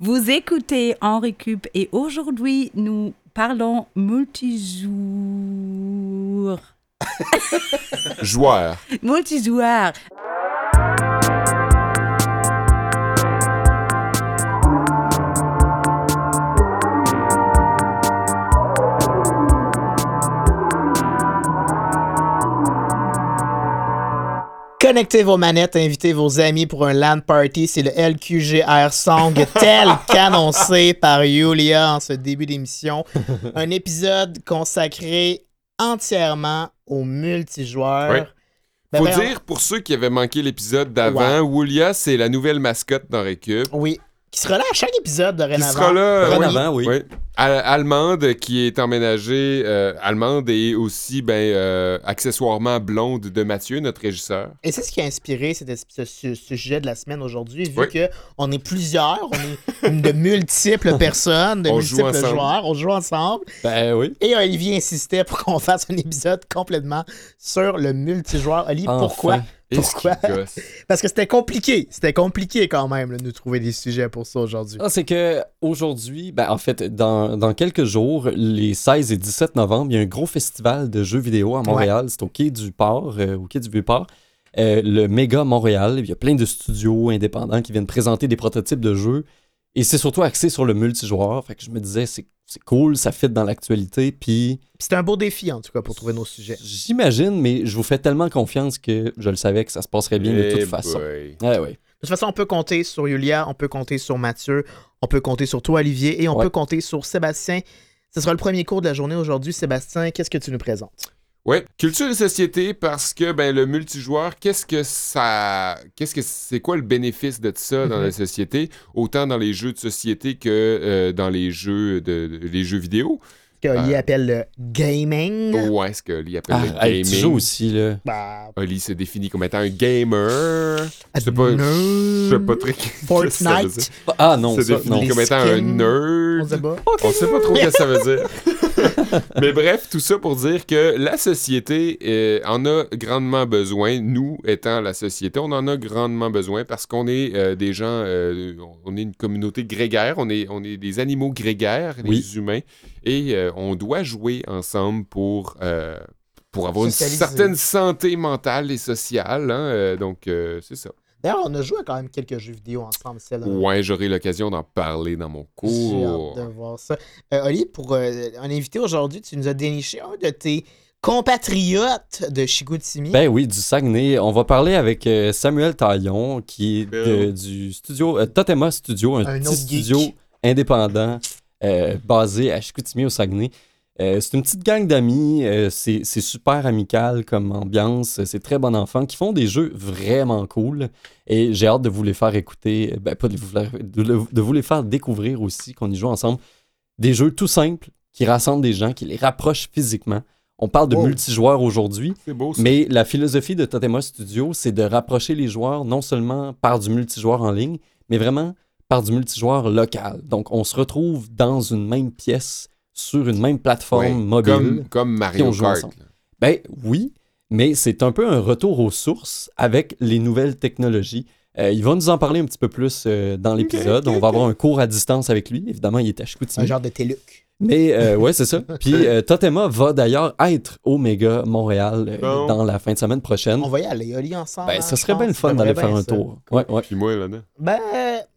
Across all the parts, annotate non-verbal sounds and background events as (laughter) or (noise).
Vous écoutez En Récup et aujourd'hui, nous parlons multijoueur. Joueur. Multijoueur. Connectez vos manettes, invitez vos amis pour un LAN party. C'est le LQGR Song (laughs) tel qu'annoncé par Yulia en ce début d'émission. (laughs) Un épisode consacré entièrement aux multijoueurs. Ouais. Ben Faut dire, pour ceux qui avaient manqué l'épisode d'avant, Wulia, c'est la nouvelle mascotte dans Récup. Oui. Qui sera là à chaque épisode Qui sera là, Dorénavant, oui. Al- Allemande qui est emménagée, euh, allemande et aussi ben, euh, accessoirement blonde de Mathieu, notre régisseur. Et c'est ce qui a inspiré cet ce, ce sujet de la semaine aujourd'hui, vu Oui. que on est plusieurs, on est de multiples (laughs) personnes, de On multiples joueurs, on joue ensemble. Ben oui. Et Olivier insistait pour qu'on (laughs) fasse un épisode complètement sur le multijoueur. Olivier, Enfin. pourquoi? Pourquoi? (laughs) Parce que c'était compliqué. C'était compliqué quand même là, de nous trouver des sujets pour ça aujourd'hui. Ah, c'est que aujourd'hui, ben, en fait, dans, dans quelques jours, les 16 et 17 novembre, il y a un gros festival de jeux vidéo à Montréal. C'est au Quai du Port, euh, au Quai du Vieux-Port. Euh, le Méga Montréal. Il y a plein de studios indépendants qui viennent présenter des prototypes de jeux. Et c'est surtout axé sur le multijoueur. Fait que je me disais, c'est c'est cool, ça fit dans l'actualité. Puis C'était un beau défi, en tout cas, pour trouver nos sujets. j'imagine, mais je vous fais tellement confiance que je le savais que ça se passerait bien de Eh toute façon. boy. Ouais, ouais. De toute façon, on peut compter sur Yulia, on peut compter sur Mathieu, on peut compter sur toi, Olivier, et on Ouais. peut compter sur Sébastien. Ce sera le premier cours de la journée aujourd'hui. Sébastien, qu'est-ce que tu nous présentes? Ouais, culture et société parce que ben le multijoueur, qu'est-ce que ça qu'est-ce que c'est quoi le bénéfice de ça dans la société, autant dans les jeux de société que euh, dans les jeux de, les jeux vidéo. Ce qu'Olivier Euh. appelle le gaming? Ouais, ce que Oli appelle Ah, le hey, gaming? tu joues aussi, là. Bah, Oli se définit comme étant un gamer. Je sais pas, je sais pas très (laughs) que. Fortnite. Ah non, Se ça, définit non. Comme étant un nerd. On sait pas. On sait pas trop ce que ça veut dire. (laughs) (laughs) Mais bref, tout ça pour dire que la société euh, en a grandement besoin. Nous, étant la société, on en a grandement besoin parce qu'on est euh, des gens, euh, on est une communauté grégaire, on est, on est des animaux grégaires, Oui. humains, et on doit jouer ensemble pour, pour avoir une certaine santé mentale et sociale. hein, euh, donc, euh, c'est ça. D'ailleurs, on a joué à quand même quelques jeux vidéo ensemble. celle Ouais, j'aurai l'occasion d'en parler dans mon J'ai cours. hâte de voir ça. Euh, Oli, pour euh, un invité aujourd'hui, tu nous as déniché un de tes compatriotes de Chicoutimi. Ben oui, du Saguenay. On va parler avec euh, Samuel Taillon, qui est de- du studio euh, Totema Studio, un, Un petit studio indépendant euh, basé à Chicoutimi au Saguenay. Euh, c'est une petite gang d'amis, euh, c'est super amical comme ambiance, c'est très bon enfant, qui font des jeux vraiment cool. Et j'ai hâte de vous les faire écouter, ben pas de vous, faire- de, le- de vous les faire découvrir aussi, qu'on y joue ensemble. Des jeux tout simples qui rassemblent des gens, qui les rapprochent physiquement. On parle de Wow. multijoueurs aujourd'hui. Mais la philosophie de Totema Studio, c'est de rapprocher les joueurs non seulement par du multijoueur en ligne, mais vraiment par du multijoueur local. Donc, on se retrouve dans une même pièce, sur une même plateforme Ouais, mobile. Comme, comme Mario Kart. ensemble. Ben oui, mais c'est un peu un retour aux sources avec les nouvelles technologies. Euh, il va nous en parler un petit peu plus euh, dans l'épisode. On va avoir un cours à distance avec lui. Évidemment, il est à un Chicoutimi. genre de Téluc. Mais euh, ouais, c'est ça. Puis euh, Totema va d'ailleurs être au Méga Montréal euh, Bon. dans la fin de semaine prochaine. On va y aller, Oli, ensemble. Ben, hein, ça je serait bien le fun d'aller faire un tour. Ouais, ouais. Puis moi, là-dedans. Ben,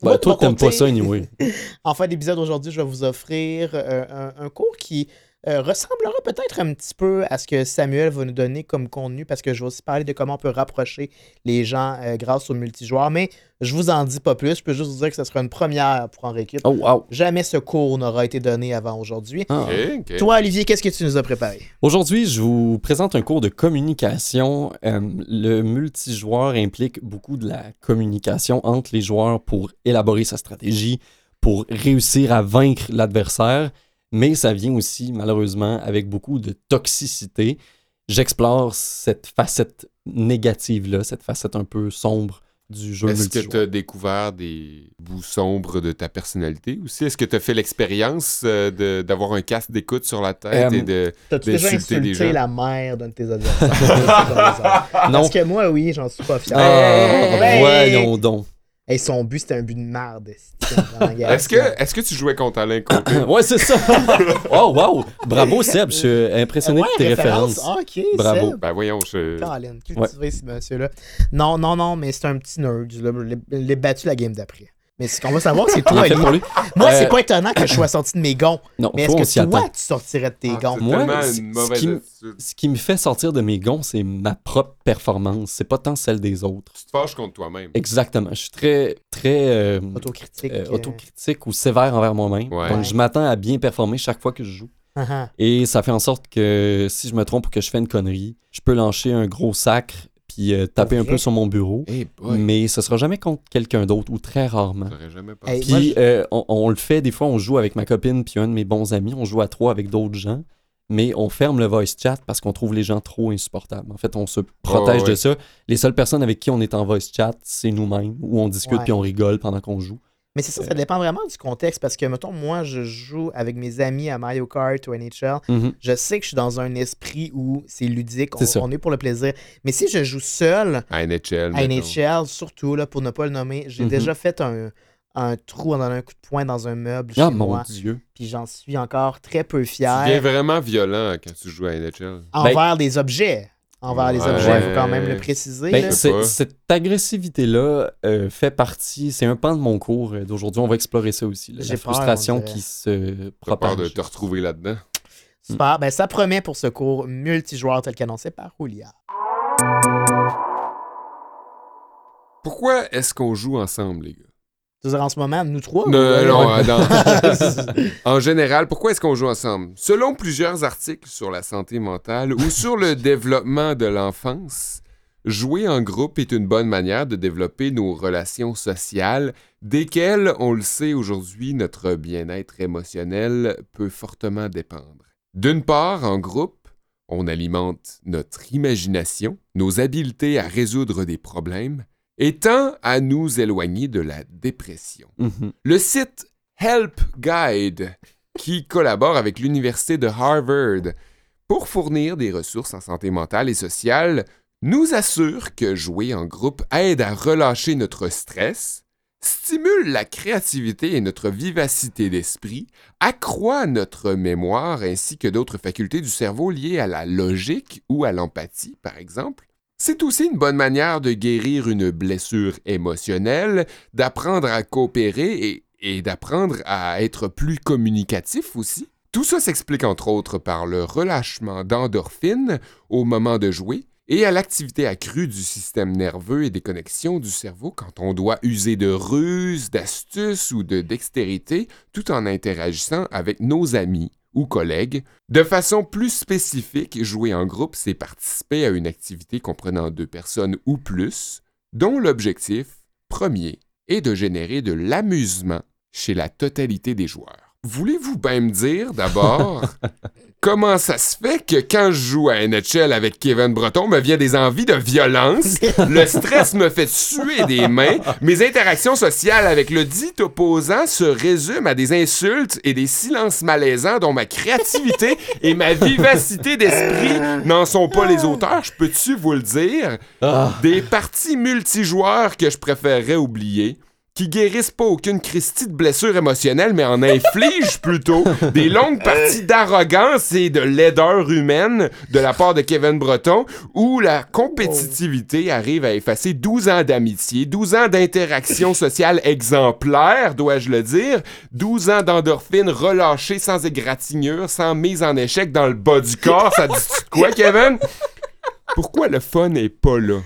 Ben, toi, t'aimes pas ça, anyway. (laughs) En fin d'épisode aujourd'hui, je vais vous offrir euh, un, un cours qui euh, ressemblera peut-être un petit peu à ce que Samuel va nous donner comme contenu parce que je vais aussi parler de comment on peut rapprocher les gens euh, grâce au multijoueur. Mais je vous en dis pas plus. Je peux juste vous dire que ce sera une première pour en récup. Oh, wow. Jamais ce cours n'aura été donné avant aujourd'hui. Ah. Toi, Olivier, qu'est-ce que tu nous as préparé? Aujourd'hui, je vous présente un cours de communication. Euh, le multijoueur implique beaucoup de la communication entre les joueurs pour élaborer sa stratégie, pour réussir à vaincre l'adversaire, mais ça vient aussi, malheureusement, avec beaucoup de toxicité. J'explore cette facette négative-là, cette facette un peu sombre du jeu Est-ce que tu as découvert des bouts sombres de ta personnalité aussi? Est-ce que tu as fait l'expérience euh, de- d'avoir un casque d'écoute sur la tête Euh, et de. T'as-tu déjà insulté gens? la mère d'un de tes adversaires? Non. (laughs) Parce que moi, oui, j'en suis pas fier. Ah, voyons donc. Hey, son but, c'était un but de merde. Est-ce que, est que tu jouais contre Alain (coughs) Côté? ouais, c'est ça. (laughs) oh, wow. Bravo, Seb. Je suis impressionné Ouais, de tes références. Ah, ok, Bravo. Seb. Ben voyons, je... Colin, cultivé ce monsieur-là. Non, non, non, mais c'est un petit nerd. Je l'ai battu la game d'après. Mais ce qu'on va savoir, c'est toi, En fait, Eli. pour lui. Moi, Euh, c'est pas étonnant que je sois sorti de mes gonds. Non, Mais est-ce que toi, attend. tu sortirais de tes Ah, gonds? c'est Moi, ce- une ce mauvaise qui. Ce qui me fait sortir de mes gonds, c'est ma propre performance. C'est pas tant celle des autres. Tu te fâches contre toi-même. Exactement. Je suis très, très euh, Autocritique. euh, euh, autocritique ou sévère envers moi-même. Ouais. Donc, je m'attends à bien performer chaque fois que je joue. ah. Et ça fait en sorte que si je me trompe ou que je fais une connerie, je peux lâcher un gros sacre puis euh, taper un peu sur mon bureau. Eh Mais ce sera jamais contre quelqu'un d'autre ou très rarement. jamais pensé. Hey, moi, Puis je- euh, on, on le fait, des fois on joue avec ma copine puis un de mes bons amis, on joue à trois avec d'autres gens, mais on ferme le voice chat parce qu'on trouve les gens trop insupportables. En fait, on se protège ouais. de ça. Les seules personnes avec qui on est en voice chat, c'est nous-mêmes, où on discute Ouais. puis on rigole pendant qu'on joue. Mais c'est ça, ça dépend vraiment du contexte. Parce que, mettons, moi, je joue avec mes amis à Mario Kart ou NHL. Mhm. Je sais que je suis dans un esprit où c'est ludique, on, est pour le plaisir. Mais si je joue seul À NHL. à mettons. NHL, surtout, là, pour ne pas le nommer, j'ai Mhm. déjà fait un, un trou en donnant un coup de poing dans un meuble Ah chez mon moi. Dieu. Puis j'en suis encore très peu Tu deviens fier vraiment violent quand tu joues à NHL. envers des objets. Envers les objets, il faut quand même le préciser. Ben, cette agressivité-là euh, fait partie, c'est un pan de mon cours euh, d'aujourd'hui. On va explorer ça aussi. là, J'ai la frustration qui se peur propage. de te retrouver là-dedans? Super. Ben, ça promet pour ce cours multijoueur tel qu'annoncé par Julia. Pourquoi est-ce qu'on joue ensemble, les gars? En ce moment, nous trois? Non, ou- euh, non, (laughs) non. En général, pourquoi est-ce qu'on joue ensemble? Selon plusieurs articles sur la santé mentale ou sur le développement de l'enfance, jouer en groupe est une bonne manière de développer nos relations sociales, desquelles, on le sait aujourd'hui, notre bien-être émotionnel peut fortement dépendre. D'une part, en groupe, on alimente notre imagination, nos habiletés à résoudre des problèmes, et tend à nous éloigner de la dépression. Mhm. Le site Help Guide, qui collabore avec l'Université de Harvard pour fournir des ressources en santé mentale et sociale, nous assure que jouer en groupe aide à relâcher notre stress, stimule la créativité et notre vivacité d'esprit, accroît notre mémoire ainsi que d'autres facultés du cerveau liées à la logique ou à l'empathie, par exemple. C'est aussi une bonne manière de guérir une blessure émotionnelle, d'apprendre à coopérer et, d'apprendre à être plus communicatif aussi. Tout ça s'explique entre autres par le relâchement d'endorphines au moment de jouer et à l'activité accrue du système nerveux et des connexions du cerveau quand on doit user de ruses, d'astuces ou de dextérité tout en interagissant avec nos amis ou collègues. De façon plus spécifique, jouer en groupe, c'est participer à une activité comprenant deux personnes ou plus, dont l'objectif premier est de générer de l'amusement chez la totalité des joueurs. Voulez-vous bien me dire d'abord (laughs) comment ça se fait que quand je joue à NHL avec Kevin Breton, me vient des envies de violence, le stress me fait suer des mains, mes interactions sociales avec le dit opposant se résument à des insultes et des silences malaisants dont ma créativité et ma vivacité d'esprit n'en sont pas les auteurs, je peux-tu vous le dire? Ah. Des parties multijoueurs que je préférerais oublier, qui guérissent pas aucune Christie de blessure émotionnelle, mais en infligent (laughs) plutôt des longues parties d'arrogance et de laideur humaine de la part de Kevin Breton, où la compétitivité arrive à effacer 12 ans d'amitié, 12 ans d'interaction sociale (laughs) exemplaire, dois-je le dire, 12 ans d'endorphines relâchées sans égratignure, sans mise en échec dans le bas du corps. Ça dit quoi, Kevin? Pourquoi le fun est pas là?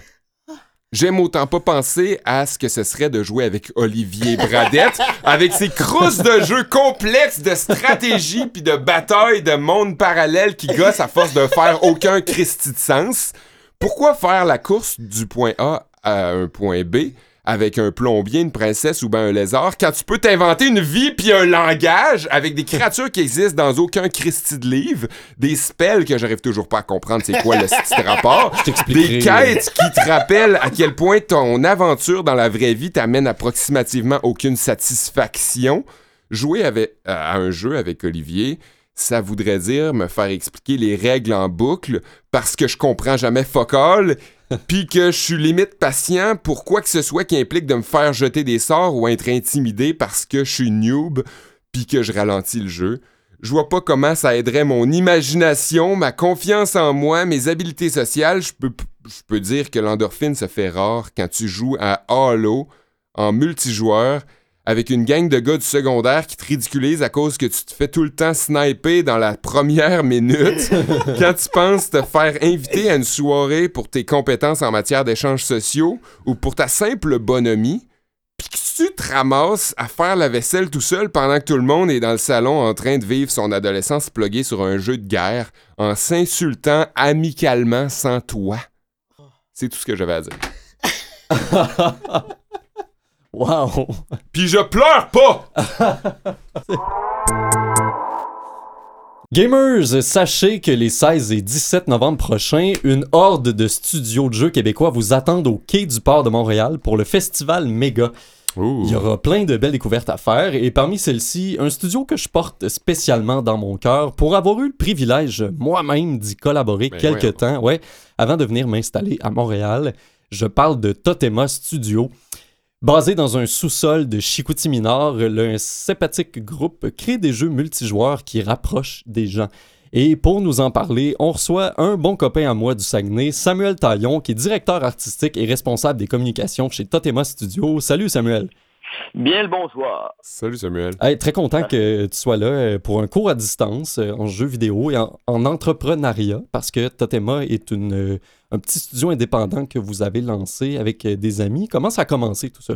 J'aime autant pas penser à ce que ce serait de jouer avec Olivier Bradette, (laughs) avec ses crousses de jeux complexes de stratégie puis de bataille de mondes parallèles qui gossent à force de faire aucun Christi de sens. Pourquoi faire la course du point A à un point B? Avec un plombier, une princesse ou ben un lézard quand tu peux t'inventer une vie puis un langage avec des créatures qui existent dans aucun Christi de livre, des spells que j'arrive toujours pas à comprendre c'est quoi le de rapport, des quêtes qui te rappellent à quel point ton aventure dans la vraie vie t'amène approximativement aucune satisfaction. Jouer avec, à un jeu avec Olivier, ça voudrait dire me faire expliquer les règles en boucle parce que je comprends jamais fuck all (laughs) puis que je suis limite patient pour quoi que ce soit qui implique de me faire jeter des sorts ou être intimidé parce que je suis noob, puis que je ralentis le jeu. Je vois pas comment ça aiderait mon imagination, ma confiance en moi, mes habiletés sociales. Je peux, je peux dire que l'endorphine se fait rare quand tu joues à Halo en multijoueur avec une gang de gars du secondaire qui te ridiculisent à cause que tu te fais tout le temps sniper dans la première minute (laughs) quand tu penses te faire inviter à une soirée pour tes compétences en matière d'échanges sociaux ou pour ta simple bonhomie, puis que tu te ramasses à faire la vaisselle tout seul pendant que tout le monde est dans le salon en train de vivre son adolescence pluguée sur un jeu de guerre en s'insultant amicalement sans toi. C'est tout ce que j'avais à dire. (laughs) Wow! Puis je pleure pas! (laughs) Gamers, sachez que les 16 et 17 novembre prochains, une horde de studios de jeux québécois vous attendent au Quai du Port de Montréal pour le festival Méga. Il y aura plein de belles découvertes à faire et parmi celles-ci, un studio que je porte spécialement dans mon cœur pour avoir eu le privilège moi-même d'y collaborer Ben quelques temps, ouais, avant de venir m'installer à Montréal. Je parle de Totema Studio. Basé dans un sous-sol de Chicoutimi Nord, le sympathique groupe crée des jeux multijoueurs qui rapprochent des gens. Et pour nous en parler, on reçoit un bon copain à moi du Saguenay, Samuel Taillon, qui est directeur artistique et responsable des communications chez Totema Studio. Salut Samuel. Bien le bonsoir. Salut Samuel. Hey, très content que tu sois là euh, pour un cours à distance euh, en jeux vidéo et en, en entrepreneuriat, parce que Totema est une, euh, un petit studio indépendant que vous avez lancé avec euh, des amis. Comment ça a commencé tout ça?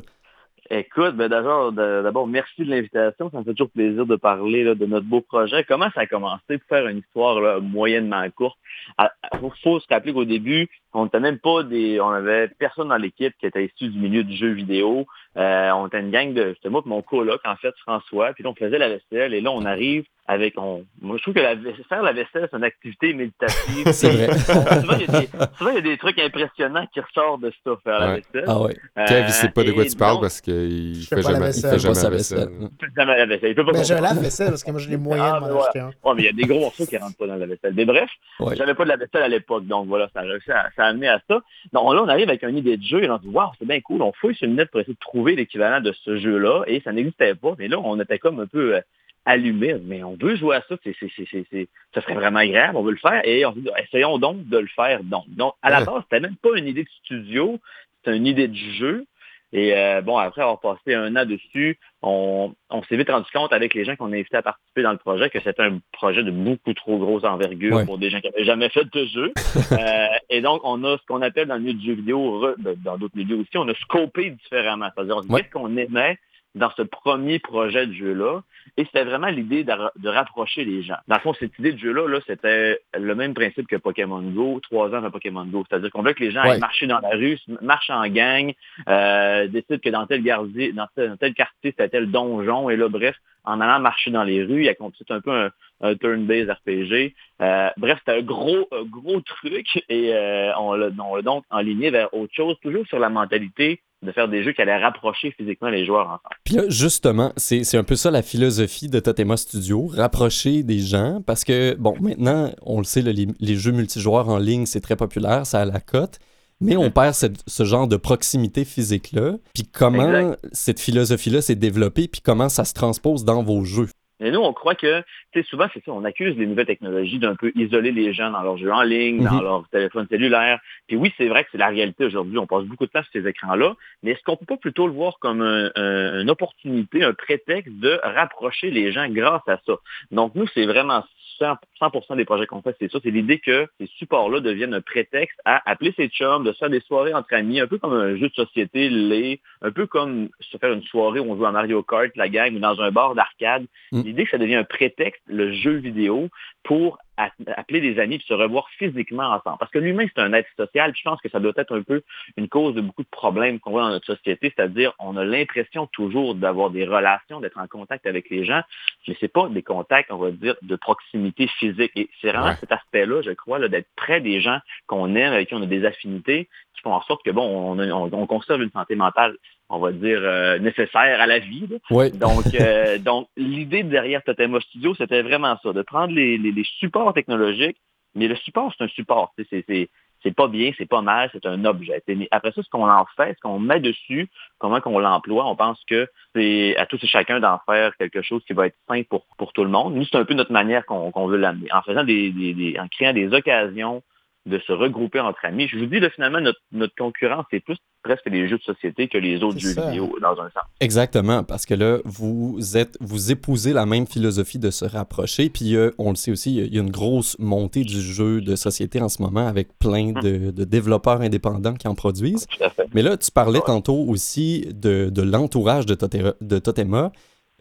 Écoute, ben d'abord, d'abord, merci de l'invitation. Ça me fait toujours plaisir de parler de notre beau projet. Comment ça a commencé? Pour faire une histoire moyennement courte? Il faut, faut se rappeler qu'au début, on n'était même pas des. On avait personne dans l'équipe qui était issu du milieu du jeu vidéo. Euh, on était une gang de. C'était moi et mon coloc, en fait, François. Puis là, on faisait la vaisselle. Et là, on arrive avec. On, moi, je trouve que la, faire la vaisselle, c'est une activité méditative. (laughs) C'est vrai. souvent, il y, a des, souvent, il y a des trucs impressionnants qui ressortent de ça, faire la Ouais. vaisselle. Ah ouais. Kev, il sait pas de quoi Euh, tu parles donc, parce qu'il Je fait la jamais, il fait jamais la vaisselle. il fait jamais la vaisselle. Il peut pas Mais je lave vaisselle parce que moi, j'ai les moyens Ah, de m'en acheter un. Ouais, mais il y a des gros morceaux qui rentrent pas dans la vaisselle. Mais bref, Ouais. j'avais pas de la vaisselle à l'époque, donc voilà, ça a ça amené à ça. Donc là, on arrive avec une idée de jeu et on dit Waouh, c'est bien cool, on fouille sur le net pour essayer de trouver l'équivalent de ce jeu-là, et ça n'existait pas. Mais là, on était comme un peu euh, allumé, mais on veut jouer à ça, c'est, c'est, c'est, c'est, c'est- ça serait vraiment agréable, on veut le faire, et on se dit essayons donc de le faire donc. Donc, à la (laughs) base, c'était même pas une idée de studio, c'était une idée de jeu. Et euh, bon, après avoir passé un an dessus, on, on s'est vite rendu compte avec les gens qu'on a invités à participer dans le projet que c'était un projet de beaucoup trop grosse envergure Ouais. pour des gens qui n'avaient jamais fait de jeu. (laughs) Euh, et donc, on a ce qu'on appelle dans le milieu du jeu vidéo, ben, dans d'autres milieux aussi, on a scopé différemment. C'est-à-dire, on se dit Ouais. qu'est-ce qu'on aimait dans ce premier projet de jeu-là. Et c'était vraiment l'idée de, ra- de rapprocher les gens. Dans le fond, cette idée de jeu-là, là, c'était le même principe que Pokémon Go, trois ans avant Pokémon Go. C'est-à-dire qu'on veut que les gens Ouais. aillent marcher dans la rue, marchent en gang, euh, décident que dans tel, gardi- dans tel, dans tel quartier, c'était tel donjon. Et là, bref, en allant marcher dans les rues, il accomplit un peu un, un turn-based RPG. Euh, bref, c'était un gros, un gros truc et euh, on l'a donc enligné vers autre chose, toujours sur la mentalité de faire des jeux qui allaient rapprocher physiquement les joueurs ensemble. Puis là, justement, c'est un peu ça la philosophie de Totema Studio, rapprocher des gens, parce que, bon, maintenant, on le sait, les, les jeux multijoueurs en ligne, c'est très populaire, ça a la cote, mais on perd cette- ce genre de proximité physique-là. Puis comment Exact. cette philosophie-là s'est développée, puis comment ça se transpose dans vos jeux? Et nous, on croit que, tu sais, souvent, c'est ça, on accuse les nouvelles technologies d'un peu isoler les gens dans leurs jeux en ligne, dans Mhm. leur téléphone cellulaire. Puis oui, c'est vrai que c'est la réalité aujourd'hui. On passe beaucoup de temps sur ces écrans-là. Mais est-ce qu'on peut pas plutôt le voir comme un- un- une opportunité, un prétexte de rapprocher les gens grâce à ça? Donc, nous, c'est vraiment 100%, 100% des projets qu'on fait, c'est ça. C'est l'idée que ces supports-là deviennent un prétexte à appeler ses chums, de se faire des soirées entre amis, un peu comme un jeu de société l'est, un peu comme se faire une soirée où on joue à Mario Kart, la gang, ou dans un bar d'arcade. Mm. L'idée que ça devient un prétexte, le jeu vidéo, pour a- appeler des amis et se revoir physiquement ensemble. Parce que l'humain, c'est un être social. Je pense que ça doit être un peu une cause de beaucoup de problèmes qu'on voit dans notre société, c'est-à-dire on a l'impression toujours d'avoir des relations, d'être en contact avec les gens, mais c'est pas des contacts, on va dire, de proximité physique. Et c'est vraiment Ouais. cet aspect-là, je crois, là, d'être près des gens qu'on aime, avec qui on a des affinités, qui font en sorte que bon, on, a- on- on conserve une santé mentale, on va dire, euh, nécessaire à la vie. là. Ouais. (laughs) Donc, euh, donc l'idée derrière Totema Studio, c'était vraiment ça, de prendre les, les- les supports technologiques, mais le support, c'est un support. C'est, c'est, c'est pas bien, c'est pas mal, c'est un objet. Après ça, ce qu'on en fait, ce qu'on met dessus, comment qu'on l'emploie, on pense que c'est à tous et chacun d'en faire quelque chose qui va être sain pour, pour tout le monde. Nous, c'est un peu notre manière qu'on veut l'amener. En faisant des, des, en créant des occasions de se regrouper entre amis. Je vous dis, là, finalement, notre, notre concurrence, c'est plus presque les jeux de société que les autres jeux vidéo, dans un sens. Exactement, parce que là, vous êtes, vous épousez la même philosophie de se rapprocher, puis euh, on le sait aussi, il y a une grosse montée du jeu de société en ce moment avec plein de, de développeurs indépendants qui en produisent. Tout à fait. Mais là, tu parlais tantôt aussi de, de l'entourage de, Totema. De Totema.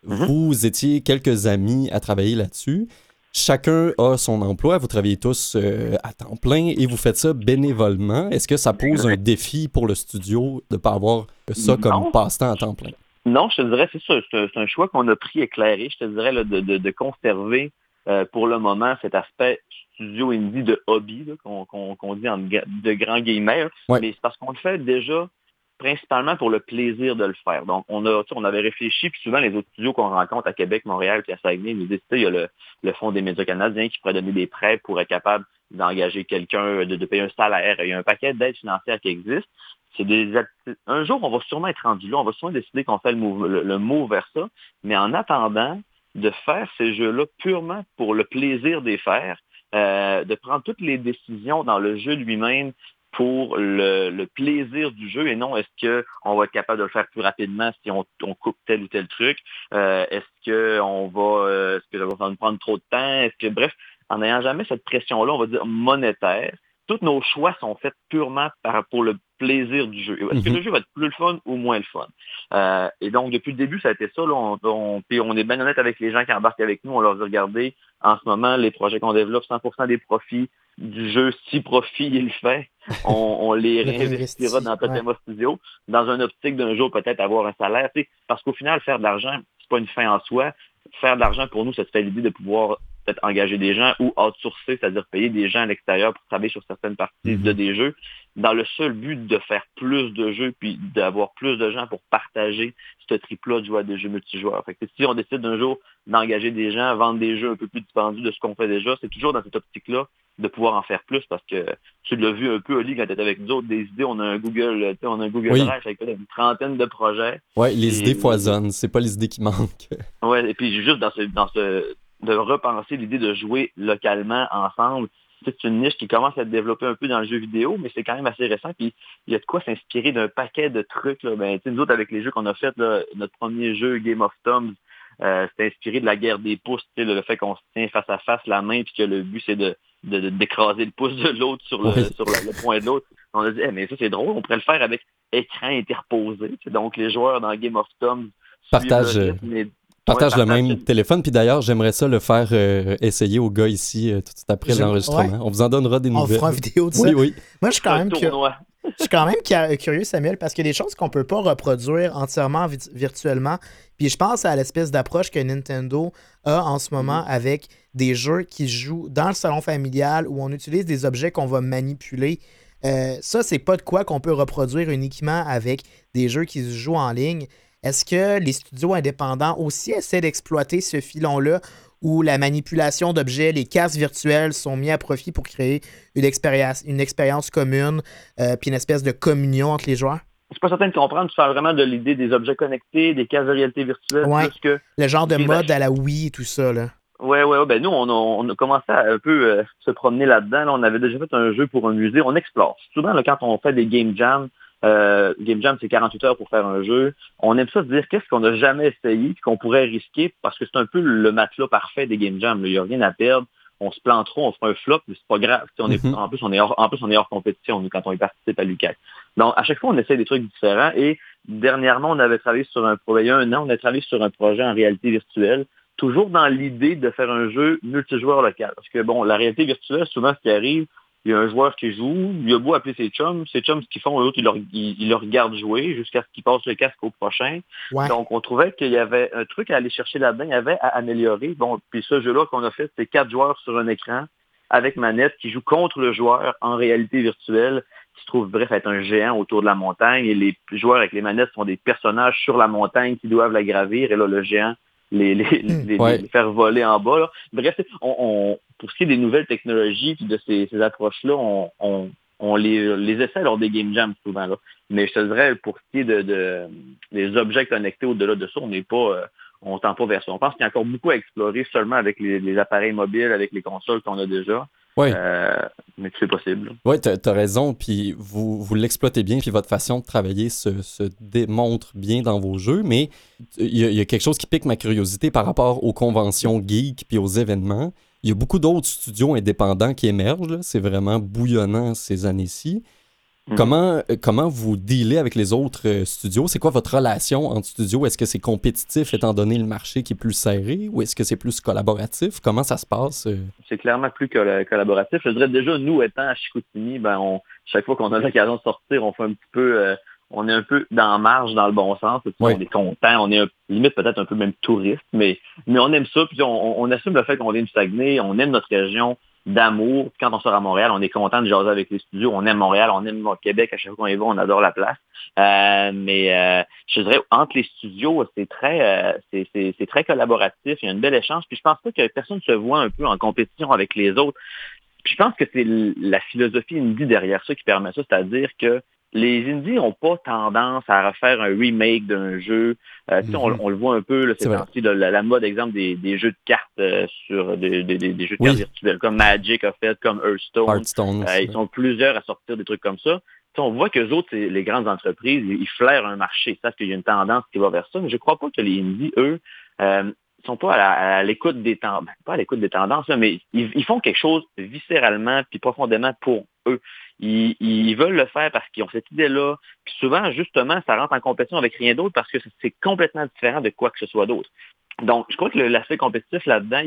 Mhm. Vous étiez quelques amis à travailler là-dessus. Chacun a son emploi, vous travaillez tous euh, à temps plein et vous faites ça bénévolement. Est-ce que ça pose un défi pour le studio de ne pas avoir ça comme passe-temps à temps plein? Non, je te dirais, c'est ça. C'est un, choix qu'on a pris éclairé, je te dirais, là, de, de- de conserver euh, pour le moment cet aspect studio indie de hobby, qu'on dit en de grands guillemets. Ouais. Mais c'est parce qu'on le fait déjà principalement pour le plaisir de le faire. Donc, on a, on avait réfléchi, puis souvent les autres studios qu'on rencontre à Québec, Montréal, puis à Saguenay, nous disent, il y a le, le Fonds des médias canadiens qui pourrait donner des prêts pour être capable d'engager quelqu'un, de, de payer un salaire. Il y a un paquet d'aides financières qui existent. C'est des un jour, on va sûrement être rendu là, on va sûrement décider qu'on fait le move, le, le vers ça. Mais en attendant de faire ces jeux-là purement pour le plaisir des faire, euh, de prendre toutes les décisions dans le jeu lui-même pour le, le plaisir du jeu et non est-ce qu'on va être capable de le faire plus rapidement si on, on coupe tel ou tel truc, Euh, est-ce qu'on va euh, est-ce que ça va nous prendre trop de temps, est-ce que bref, en n'ayant jamais cette pression-là, on va dire monétaire, tous nos choix sont faits purement par, pour le plaisir du jeu. Est-ce que Mhm. le jeu va être plus le fun ou moins le fun? Euh, et donc, depuis le début, ça a été ça. Là, on, on, puis on est bien honnête avec les gens qui embarquent avec nous. On leur dit, regardez, en ce moment, les projets qu'on développe, 100% des profits du jeu, si profit il fait, on, on les (laughs) Le réinvestira dans Totema Studio, dans un optique d'un jour peut-être avoir un salaire. tu sais, parce qu'au final, faire de l'argent, c'est pas une fin en soi. Faire de l'argent, pour nous, ça te fait l'idée de pouvoir peut-être engager des gens ou outsourcer, c'est-à-dire payer des gens à l'extérieur pour travailler sur certaines parties de des jeux, dans le seul but de faire plus de jeux puis d'avoir plus de gens pour partager ce trip-là de jouer à des jeux multijoueurs. Fait que si on décide d'un jour d'engager des gens, vendre des jeux un peu plus dispendieux de ce qu'on fait déjà, c'est toujours dans cette optique-là de pouvoir en faire plus parce que tu l'as vu un peu, Oli, quand tu étais avec nous autres, des idées, on a un Google, tu sais, on a un Google Oui. Drive avec une trentaine de projets. Ouais, les Et- idées foisonnent, c'est pas les idées qui manquent. Ouais, et puis juste dans ce, dans ce, de repenser l'idée de jouer localement ensemble. C'est une niche qui commence à se développer un peu dans le jeu vidéo, mais c'est quand même assez récent. Puis il y a de quoi s'inspirer d'un paquet de trucs. Là. Ben, nous autres, avec les jeux qu'on a fait, là, notre premier jeu, Game of Thumbs, euh, c'était inspiré de la guerre des pouces, le fait qu'on se tient face à face la main, puis que le but c'est de d'écraser le pouce de l'autre sur le, Oui. sur le, le point de l'autre. On a dit, Eh, mais ça c'est drôle, on pourrait le faire avec écran interposé. Donc les joueurs dans Game of Thumbs Partage, le Partage même téléphone, puis d'ailleurs, j'aimerais ça le faire euh, essayer aux gars ici euh, tout de suite après Je- l'enregistrement. On vous en donnera des On nouvelles. fera une vidéo de ça. Oui, oui. Moi, je suis quand même tournoi. Je suis quand même cu- curieux, Samuel, parce qu'il y a des choses qu'on peut pas reproduire entièrement vi- virtuellement. Puis je pense à l'espèce d'approche que Nintendo a en ce moment avec des jeux qui se jouent dans le salon familial où on utilise des objets qu'on va manipuler. Euh, ça, c'est pas de quoi qu'on peut reproduire uniquement avec des jeux qui se jouent en ligne. Est-ce que les studios indépendants aussi essaient d'exploiter ce filon-là où la manipulation d'objets, les casques virtuels sont mis à profit pour créer une expérience, une expérience commune, euh, puis une espèce de communion entre les joueurs? Je suis pas certain de comprendre. Tu parles vraiment de l'idée des objets connectés, des cases de réalité virtuelle, Ouais. plus que. Le genre de mode à la Wii et tout ça, là. Ouais, ouais, ouais. Ben nous, on a, on a commencé à un peu euh, se promener là-dedans. Là, on avait déjà fait un jeu pour un musée. On explore. Souvent, là, quand on fait des game jams, euh, game jam, c'est 48 heures pour faire un jeu. On aime ça se dire qu'est-ce qu'on n'a jamais essayé qu'on pourrait risquer parce que c'est un peu le matelas parfait des game jams. là. Il n'y a rien à perdre. On se plante trop, on fera un flop, mais c'est pas grave. On est, Mhm. En plus, on est hors, en plus, on est hors compétition nous, quand on y participe à l'UQAC. Donc, à chaque fois, on essaie des trucs différents. Et dernièrement, on avait travaillé sur un projet, il y a un an, on a travaillé sur un projet en réalité virtuelle toujours dans l'idée de faire un jeu multijoueur local. Parce que, bon, la réalité virtuelle, souvent, ce qui arrive, il y a un joueur qui joue, il a beau appeler ses chums, ses chums, ce qu'ils font, l'autre, ils le, ils, ils le regardent jouer jusqu'à ce qu'il passe le casque au prochain. Ouais. Donc, on trouvait qu'il y avait un truc à aller chercher là-dedans, il y avait à améliorer. Bon, puis ce jeu-là qu'on a fait, c'est quatre joueurs sur un écran avec manette qui jouent contre le joueur en réalité virtuelle, qui se trouve, bref, être un géant autour de la montagne. Et les joueurs avec les manettes sont des personnages sur la montagne qui doivent la gravir. Et là, le géant les, les, les, Ouais. les faire voler en bas. là. Bref, on, on- pour ce qui est des nouvelles technologies puis de ces, ces approches-là, on, on, on les, les essaie lors des game jams souvent. Là. Mais je te dirais, pour ce qui est de, de des objets connectés au-delà de ça, on n'est pas, euh, on tend pas vers ça. On pense qu'il y a encore beaucoup à explorer seulement avec les, les appareils mobiles, avec les consoles qu'on a déjà. Oui. Euh, mais c'est possible. Oui, tu as raison, puis vous, vous l'exploitez bien, puis votre façon de travailler se, se démontre bien dans vos jeux, mais il y, y a quelque chose qui pique ma curiosité par rapport aux conventions geek puis aux événements. Il y a beaucoup d'autres studios indépendants qui émergent, c'est vraiment bouillonnant ces années-ci. Mhm. Comment, euh, comment vous dealez avec les autres euh, studios? C'est quoi votre relation entre studios? Est-ce que c'est compétitif étant donné le marché qui est plus serré ou est-ce que c'est plus collaboratif? Comment ça se passe? euh? c'est clairement plus colla- collaboratif. Je dirais déjà, nous, étant à Chicoutimi, ben, on, chaque fois qu'on a l'occasion de sortir, on fait un petit peu, euh, on est un peu dans marge, dans le bon sens. On est content, on est un- limite peut-être un peu même touriste, mais, mais on aime ça. Puis on, on assume le fait qu'on vient du Saguenay, on aime notre région d'amour. Quand on sort à Montréal, on est content de jaser avec les studios. On aime Montréal, on aime Québec. À chaque fois qu'on y va, on adore la place. Euh, mais euh, je dirais, entre les studios, c'est très, euh, c'est- très collaboratif. Il y a une belle échange. Puis je pense pas que personne se voit un peu en compétition avec les autres. Puis je pense que c'est la philosophie indie derrière ça qui permet ça, c'est-à-dire que les indies n'ont pas tendance à refaire un remake d'un jeu. Euh, tu sais, on, Mhm. on le voit un peu, là, C'est parti de la, la mode, exemple, des, des jeux de cartes euh, sur des, des- des- des jeux de Oui. cartes virtuels, comme Magic a fait, comme Hearthstone. Hearthstone. Euh, ils sont plusieurs à sortir des trucs comme ça. Tu sais, on voit que autres, c'est- les grandes entreprises, ils ils flairent un marché. Ils savent qu'il y a une tendance qui va vers ça. Mais je crois pas que les indies, eux, euh, sont pas à l'écoute des tendances. Pas à l'écoute des tendances, mais ils, ils font quelque chose viscéralement puis profondément pour eux. Ils, ils veulent le faire parce qu'ils ont cette idée-là. Puis souvent, justement, ça rentre en compétition avec rien d'autre parce que c'est complètement différent de quoi que ce soit d'autre. Donc, je crois que l'aspect compétitif là-dedans,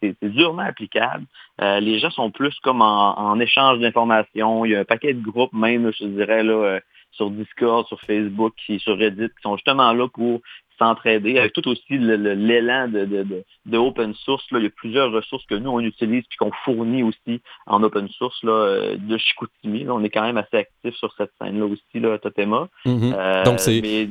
c'est durement applicable. Euh, les gens sont plus comme en, en échange d'informations. Il y a un paquet de groupes, même, je dirais, là, euh, sur Discord, sur Facebook, sur Reddit, qui sont justement là pour s'entraider, avec tout aussi l'élan de, de, de, de open source. Là. Il y a plusieurs ressources que nous, on utilise puis qu'on fournit aussi en open source là, euh, de Chicoutimi. Là, on est quand même assez actifs sur cette scène-là aussi, là, Totema. Mhm. Euh, Donc, c'est- mais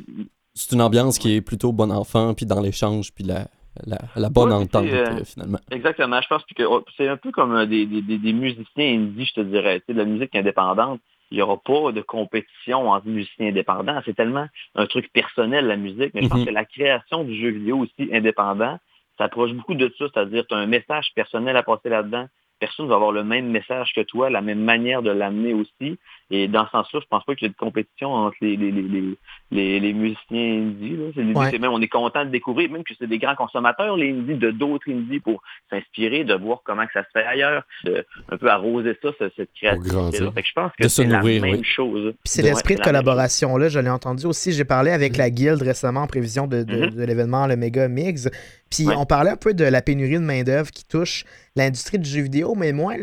une ambiance qui est plutôt bon enfant, puis dans l'échange, puis la, la, la bonne Ouais, entente, euh, euh, finalement. Exactement. Je pense que oh, c'est un peu comme euh, des, des, des, des musiciens indie, je te dirais. Tu sais, de la musique indépendante, il n'y aura pas de compétition entre musiciens indépendants. C'est tellement un truc personnel, la musique. Mais je pense Mhm. que la création du jeu vidéo aussi indépendant, ça approche beaucoup de ça. C'est-à-dire, tu as un message personnel à passer là-dedans. Personne ne va avoir le même message que toi, la même manière de l'amener aussi. Et dans ce sens-là, je pense pas qu'il y ait de compétition entre les, les, les, les, les, les musiciens indies. là. Ouais. même, on est content de découvrir, même que c'est des grands consommateurs, les indies, de d'autres indies pour s'inspirer, de voir comment que ça se fait ailleurs, de un peu arroser ça, ce- cette créativité-là. que je pense De que se c'est la nourrir, même oui. chose. Puis c'est l'esprit de collaboration-là, je l'ai entendu aussi. J'ai parlé avec la Guilde récemment en prévision de, de- Mhm. de l'événement Le Mega Mix. Puis Ouais. on parlait un peu de la pénurie de main-d'œuvre qui touche l'industrie du jeu vidéo, mais moins,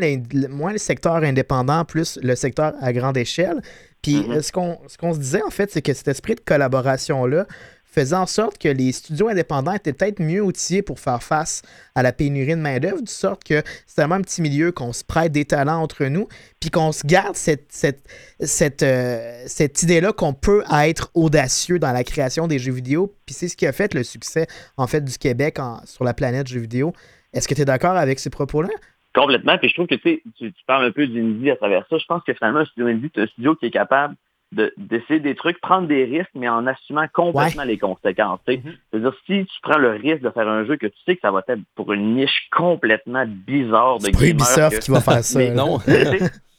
moins le secteur indépendant, plus le secteur à grande échelle. Puis Mhm. euh, ce qu'on ce qu'on se disait, en fait, c'est que cet esprit de collaboration-là faisait en sorte que les studios indépendants étaient peut-être mieux outillés pour faire face à la pénurie de main-d'œuvre, de sorte que c'est tellement un petit milieu qu'on se prête des talents entre nous, puis qu'on se garde cette, cette, cette, euh, cette idée-là qu'on peut être audacieux dans la création des jeux vidéo, puis c'est ce qui a fait le succès, en fait, du Québec en- sur la planète jeux vidéo. Est-ce que tu es d'accord avec ces propos-là? Complètement. Puis je trouve que tu, sais, tu tu parles un peu d'indie à travers ça. Je pense que finalement, un studio indie, c'est un studio qui est capable de- d'essayer des trucs, prendre des risques, mais en assumant complètement les conséquences. Mhm. C'est-à-dire, si tu prends le risque de faire un jeu que tu sais que ça va être pour une niche complètement bizarre de C'est gamers Ubisoft que- qui va faire (laughs) ça. Mais. Non. (laughs)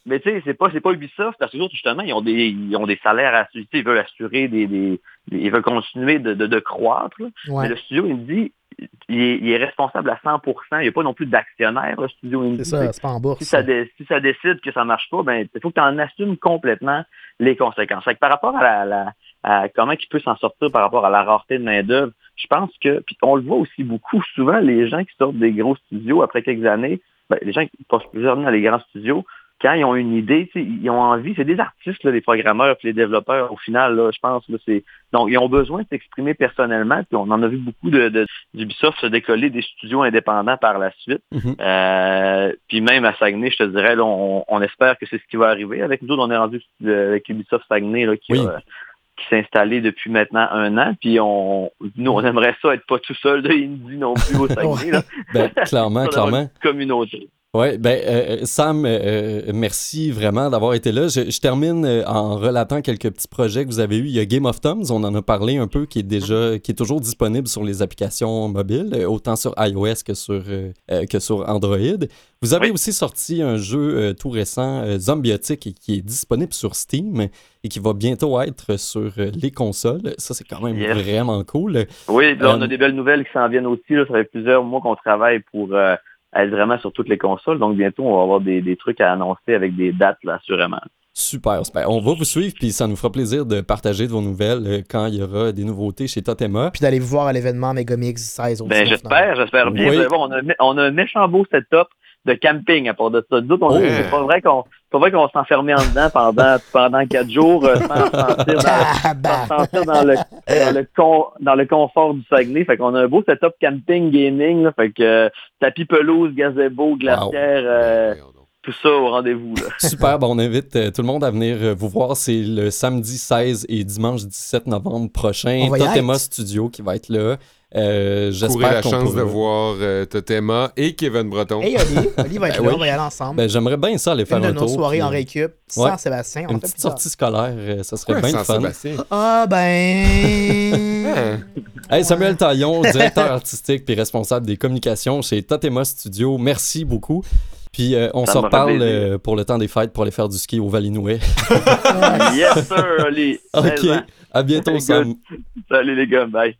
mais tu sais- c'est pas, c'est pas Ubisoft, parce que les autres, justement, ils ont des, ils ont des salaires à assurer, ils veulent assurer des, des- ils veulent continuer de, de, de croître. Ouais, Mais le studio Indie, il est, il est responsable à 100%. Il n'y a pas non plus d'actionnaire, le studio Indie. c'est ça, c'est pas en bourse. Si ça, dé- si ça décide que ça marche pas, ben il faut que tu en assumes complètement les conséquences. Fait que par rapport à, la, la- à comment il peut s'en sortir par rapport à la rareté de main-d'œuvre, je pense que, puis on le voit aussi beaucoup, souvent les gens qui sortent des gros studios après quelques années, ben, les gens qui passent plusieurs années dans les grands studios, quand ils ont une idée, ils ont envie, c'est des artistes, là, les programmeurs puis les développeurs, au final, là, je pense, là, c'est. Donc, ils ont besoin de s'exprimer personnellement, puis on en a vu beaucoup de, de d'Ubisoft se décoller des studios indépendants par la suite. Mhm. Euh, puis même à Saguenay, je te dirais, là, on, on espère que c'est ce qui va arriver. Avec nous, autres, on est rendu euh, avec Ubisoft Saguenay là, qui, Oui. a- qui s'est installé depuis maintenant un an. Puis on, nous, on aimerait ça être pas tout seul de Indie non plus au (laughs) Saguenay. là. Ben, clairement, clairement. une communauté. Ouais, ben euh, Sam, euh, merci vraiment d'avoir été là. Je, je termine euh, en relatant quelques petits projets que vous avez eus. Il y a Game of Thumbs, on en a parlé un peu, qui est déjà, qui est toujours disponible sur les applications mobiles, euh, autant sur iOS que sur euh, euh, que sur Android. Vous avez Oui. aussi sorti un jeu euh, tout récent, euh, Zombiotic, qui est disponible sur Steam et qui va bientôt être sur euh, les consoles. Ça, c'est quand même Yes. vraiment cool. Oui, là, on Euh, a des belles nouvelles qui s'en viennent aussi. Là. Ça fait plusieurs mois qu'on travaille pour euh, être vraiment sur toutes les consoles. Donc bientôt, on va avoir des, des trucs à annoncer avec des dates, là, assurément. Super, super. On va vous suivre, puis ça nous fera plaisir de partager de vos nouvelles euh, quand il y aura des nouveautés chez Totema. Puis d'aller vous voir à l'événement Megamix 16 au Ben, j'espère, j'espère bien. Oui. Vous allez voir, on, a, on a un méchant beau setup de camping à part de ça. Nous on- Oh. c'est pas vrai qu'on c'est pas vrai qu'on s'enfermait en dedans pendant, pendant quatre jours euh, sans sentir dans, Ah, bah. sans sentir dans le, dans, le con- dans le confort du Saguenay. Fait qu'on a un beau setup camping gaming. Là, fait que euh, tapis pelouse, gazebo, glacière, euh, donc. tout ça au rendez-vous. là. (laughs) Super, bon, on invite euh, tout le monde à venir euh, vous voir. C'est le samedi 16 et dimanche 17 novembre prochain. Totema. Studio qui va être là. Euh, J'espère la chance pourra- de voir euh, Totema et Kevin Breton. Hey, Oli, (laughs) Oli va être Ben là, oui. on va y aller ensemble. Ben, J'aimerais bien ça aller faire Une de un nos tour. soirées puis, en euh, récup, sans ouais. Sébastien. on Une fait petite sortie scolaire, euh, ça serait Pourquoi bien fun. Saint-Sébastien? Ah, ben. (laughs) Hey, Samuel Taillon, directeur artistique puis responsable des communications chez Totema Studio, merci beaucoup. Puis euh, on se reparle euh, pour le temps des fêtes pour aller faire du ski au Valinouet. (laughs) yes, sir, Oli. ok, 16 ans. à bientôt. Sam. Salut les gars, bye.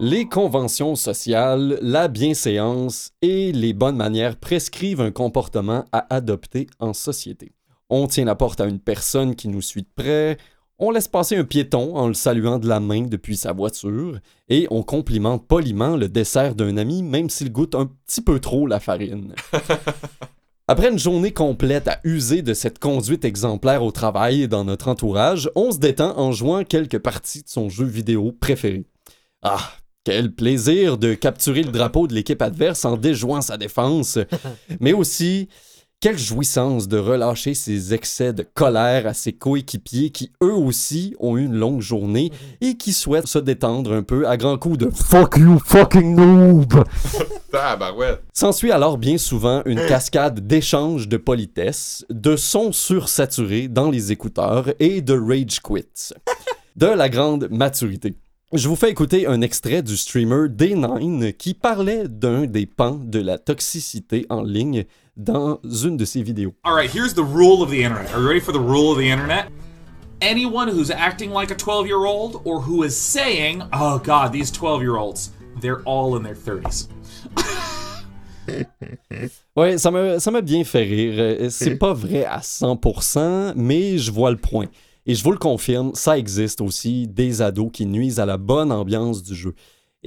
Les conventions sociales, la bienséance et les bonnes manières prescrivent un comportement à adopter en société. On tient la porte à une personne qui nous suit de près, on laisse passer un piéton en le saluant de la main depuis sa voiture, et on complimente poliment le dessert d'un ami même s'il goûte un petit peu trop la farine. (laughs) Après une journée complète à user de cette conduite exemplaire au travail et dans notre entourage, on se détend en jouant quelques parties de son jeu vidéo préféré. Ah, quel plaisir de capturer le drapeau de l'équipe adverse en déjouant sa défense, (laughs) mais aussi quelle jouissance de relâcher ses excès de colère à ses coéquipiers qui eux aussi ont eu une longue journée et qui souhaitent se détendre un peu à grands coups de Fuck you fucking noob! (laughs) S'ensuit alors bien souvent une cascade d'échanges de politesse, de sons sursaturés dans les écouteurs et de rage quits. De la grande maturité. Je vous fais écouter un extrait du streamer D9 qui parlait d'un des pans de la toxicité en ligne dans une de ses vidéos. All right, here's the rule of the internet. Are you ready for the rule of the internet? Anyone who's acting like a 12 year old or who is saying, oh God, these 12 year olds, they're all in their 30s. (laughs) Ouais, ça m'a ça m'a bien fait rire. Euh, C'est (laughs) pas vrai à 100%, mais je vois le point. Et je vous le confirme, ça existe aussi des ados qui nuisent à la bonne ambiance du jeu.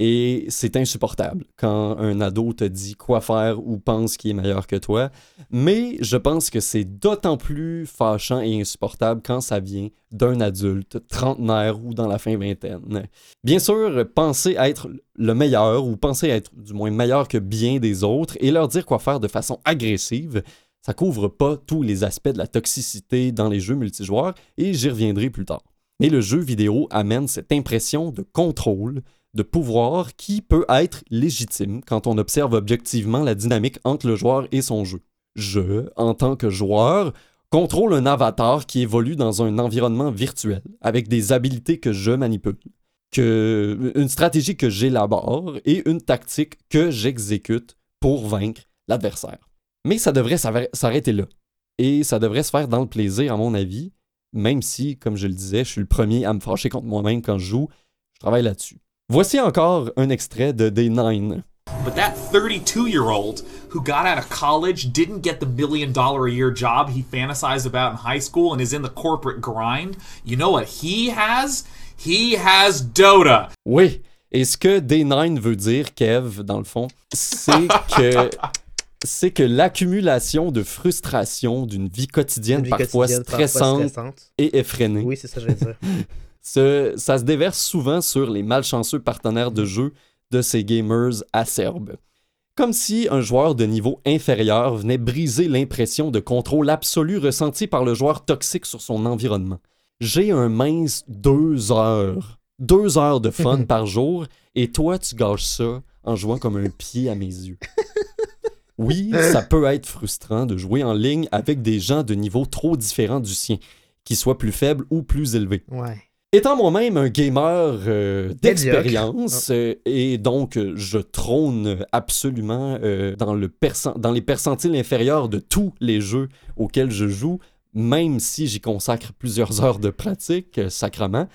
Et c'est insupportable quand un ado te dit quoi faire ou pense qu'il est meilleur que toi. Mais je pense que c'est d'autant plus fâchant et insupportable quand ça vient d'un adulte, trentenaire ou dans la fin vingtaine. Bien sûr, penser être le meilleur ou penser être du moins meilleur que bien des autres et leur dire quoi faire de façon agressive, ça couvre pas tous les aspects de la toxicité dans les jeux multijoueurs et j'y reviendrai plus tard. Mais le jeu vidéo amène cette impression de contrôle, de pouvoir qui peut être légitime quand on observe objectivement la dynamique entre le joueur et son jeu. Je, en tant que joueur, contrôle un avatar qui évolue dans un environnement virtuel avec des habilités que je manipule, une stratégie que j'élabore et une tactique que j'exécute pour vaincre l'adversaire. Mais ça devrait s'arr- s'arrêter là. Et ça devrait se faire dans le plaisir, à mon avis, même si, comme je le disais, je suis le premier à me fâcher contre moi-même quand je joue. Je travaille là-dessus. Voici encore un extrait de Day9. But that 32 year old who got out of college, didn't get the million dollar a year job he fantasized about in high school, and is in the corporate grind, you know what he has? He has Dota. Oui, et ce que Day9 veut dire, Kev, dans le fond, c'est (laughs) que c'est que l'accumulation de frustration d'une vie quotidienne vie parfois quotidienne, parfois stressante et effrénée, Oui, c'est ça, que je veux dire. (laughs) ce- ça se déverse souvent sur les malchanceux partenaires de jeu de ces gamers acerbes. Comme si un joueur de niveau inférieur venait briser l'impression de contrôle absolu ressenti par le joueur toxique sur son environnement. J'ai un mince deux heures. Deux heures de fun (laughs) par jour, et toi, tu gâches ça en jouant comme un pied à mes yeux. (laughs) Oui, ça peut être frustrant de jouer en ligne avec des gens de niveau trop différent du sien, qu'ils soient plus faibles ou plus élevés. Ouais. Étant moi-même un gamer euh, d'expérience, euh, et donc euh, je trône absolument dans, le dans les percentiles inférieurs de tous les jeux auxquels je joue, même si j'y consacre plusieurs (laughs) heures de pratique, sacrement.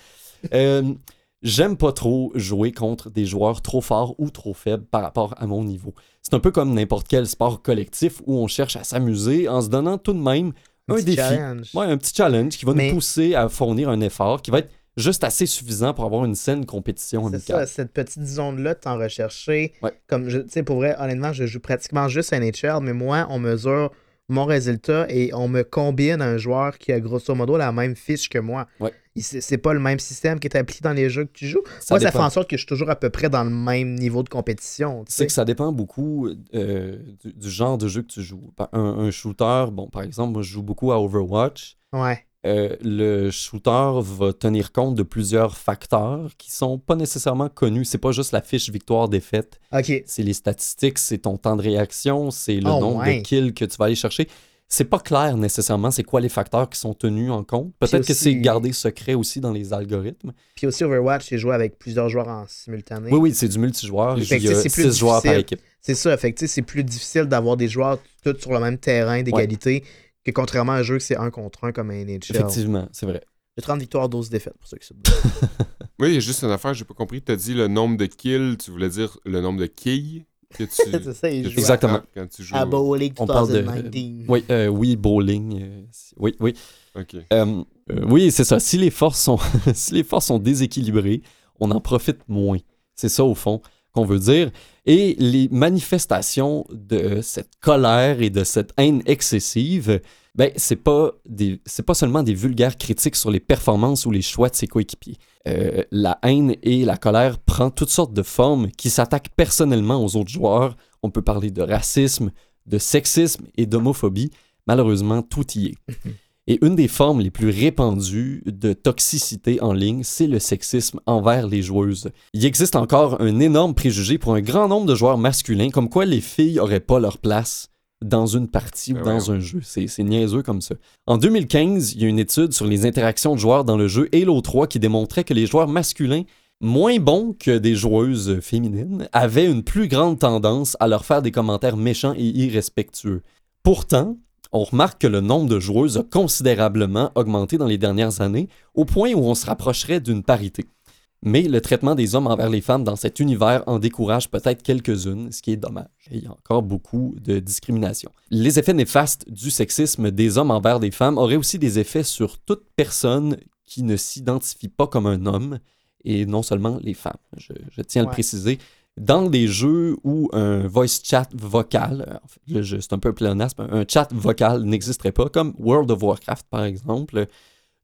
J'aime pas trop jouer contre des joueurs trop forts ou trop faibles par rapport à mon niveau. C'est un peu comme n'importe quel sport collectif où on cherche à s'amuser en se donnant tout de même un, petit défi. challenge. Ouais, un petit challenge qui va Mais- nous pousser à fournir un effort qui va être juste assez suffisant pour avoir une saine compétition C'est ça, amicale. cette petite zone-là t'en rechercher. Ouais. Comme, je- tu sais, pour vrai, honnêtement, je joue pratiquement juste à NHL, mais moi, on mesure mon résultat et on me combine un joueur qui a grosso modo la même fiche que moi. Ouais. C'est pas le même système qui est appliqué dans les jeux que tu joues. Ça moi, ça fait en sorte que je suis toujours à peu près dans le même niveau de compétition. C'est que ça dépend beaucoup euh, du, du genre de jeu que tu joues. Un, un shooter, bon, par exemple, moi je joue beaucoup à Overwatch. Ouais. Euh, le shooter va tenir compte de plusieurs facteurs qui sont pas nécessairement connus. C'est pas juste la fiche victoire-défaite. C'est les statistiques, c'est ton temps de réaction, c'est le Oh, nombre ouais. de kills que tu vas aller chercher. C'est pas clair nécessairement c'est quoi les facteurs qui sont tenus en compte. Peut-être que c'est gardé secret aussi dans les algorithmes. Puis aussi, Overwatch, j'ai joué avec plusieurs joueurs en simultané. Oui, oui, c'est du multijoueur. Il y a c'est plus six joueurs par difficile. équipe. C'est ça, fait que, c'est plus difficile d'avoir des joueurs tous sur le même terrain d'égalité que contrairement à un jeu que c'est un contre un comme un NHL. Effectivement, c'est vrai. J'ai 30 victoires, 12 défaites pour ceux qui se. (laughs) Oui, il y a juste une affaire, j'ai pas compris. Tu as dit le nombre de kills, tu voulais dire le nombre de quilles que tu. (laughs) c'est ça, ils que jouent tu Exactement. frappes Quand tu joues. à, à Bowling On parle de- 2019. Oui, euh, oui, bowling. euh, oui, oui. Ok. Euh, euh, oui, c'est ça. Si les forces sont, (laughs) si les forces sont déséquilibrées, on en profite moins. C'est ça, au fond, qu'on veut dire. Et les manifestations de cette colère et de cette haine excessive, ben, c'est pas, des, pas seulement des vulgaires critiques sur les performances ou les choix de ses coéquipiers. Euh, la haine et la colère prend toutes sortes de formes qui s'attaquent personnellement aux autres joueurs. On peut parler de racisme, de sexisme et d'homophobie. Malheureusement, tout y est. (laughs) Et une des formes les plus répandues de toxicité en ligne, c'est le sexisme envers les joueuses. Il existe encore un énorme préjugé pour un grand nombre de joueurs masculins, comme quoi les filles n'auraient pas leur place dans une partie ou Ben dans un jeu. C'est c'est niaiseux comme ça. En 2015, il y a une étude sur les interactions de joueurs dans le jeu Halo 3 qui démontrait que les joueurs masculins, moins bons que des joueuses féminines, avaient une plus grande tendance à leur faire des commentaires méchants et irrespectueux. Pourtant, on remarque que le nombre de joueuses a considérablement augmenté dans les dernières années, au point où on se rapprocherait d'une parité. Mais le traitement des hommes envers les femmes dans cet univers en décourage peut-être quelques-unes, ce qui est dommage. Et il y a encore beaucoup de discrimination. Les effets néfastes du sexisme des hommes envers des femmes auraient aussi des effets sur toute personne qui ne s'identifie pas comme un homme, et non seulement les femmes. Je, je tiens à le préciser. Dans des jeux où un voice chat vocal, en fait, c'est un peu un pléonasme, un chat vocal n'existerait pas, comme World of Warcraft par exemple,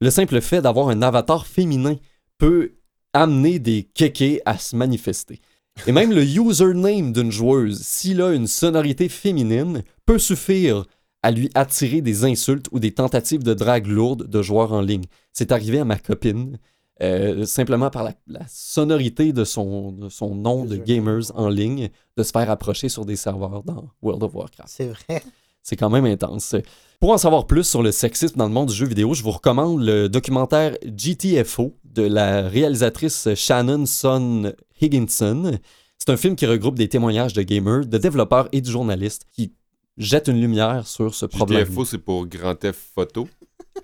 le simple fait d'avoir un avatar féminin peut amener des kékés à se manifester. Et même le username d'une joueuse, s'il a une sonorité féminine, peut suffire à lui attirer des insultes ou des tentatives de drague lourdes de joueurs en ligne. C'est arrivé à ma copine, euh, simplement par la, la sonorité de son, de son nom de gamers en ligne, de se faire approcher sur des serveurs dans World of Warcraft. C'est vrai. C'est quand même intense. Pour en savoir plus sur le sexisme dans le monde du jeu vidéo, je vous recommande le documentaire GTFO de la réalisatrice Shannon Son Higginson. C'est un film qui regroupe des témoignages de gamers, de développeurs et de journalistes qui jettent une lumière sur ce problème. GTFO, c'est pour Grand F Photo.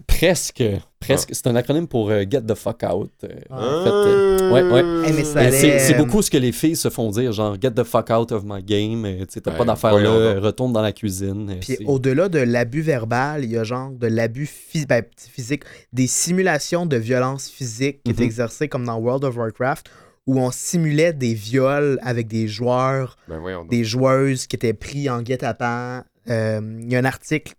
Presque, presque. C'est un acronyme pour euh, Get the fuck out. euh, Ah. en fait, euh, ouais, ouais. Hey, mais ça Mais allait, C'est beaucoup ce que les filles se font dire, genre Get the fuck out of my game. euh, tu T'as Ouais, pas d'affaires là, euh, retourne dans la cuisine. Puis au-delà de l'abus verbal, il y a genre de l'abus phys- ben, physique, des simulations de violence physique qui étaient Mhm. exercées comme dans World of Warcraft, où on simulait des viols avec des joueurs, Ben des joueuses qui étaient pris en guet-apens. Euh, Il y a un article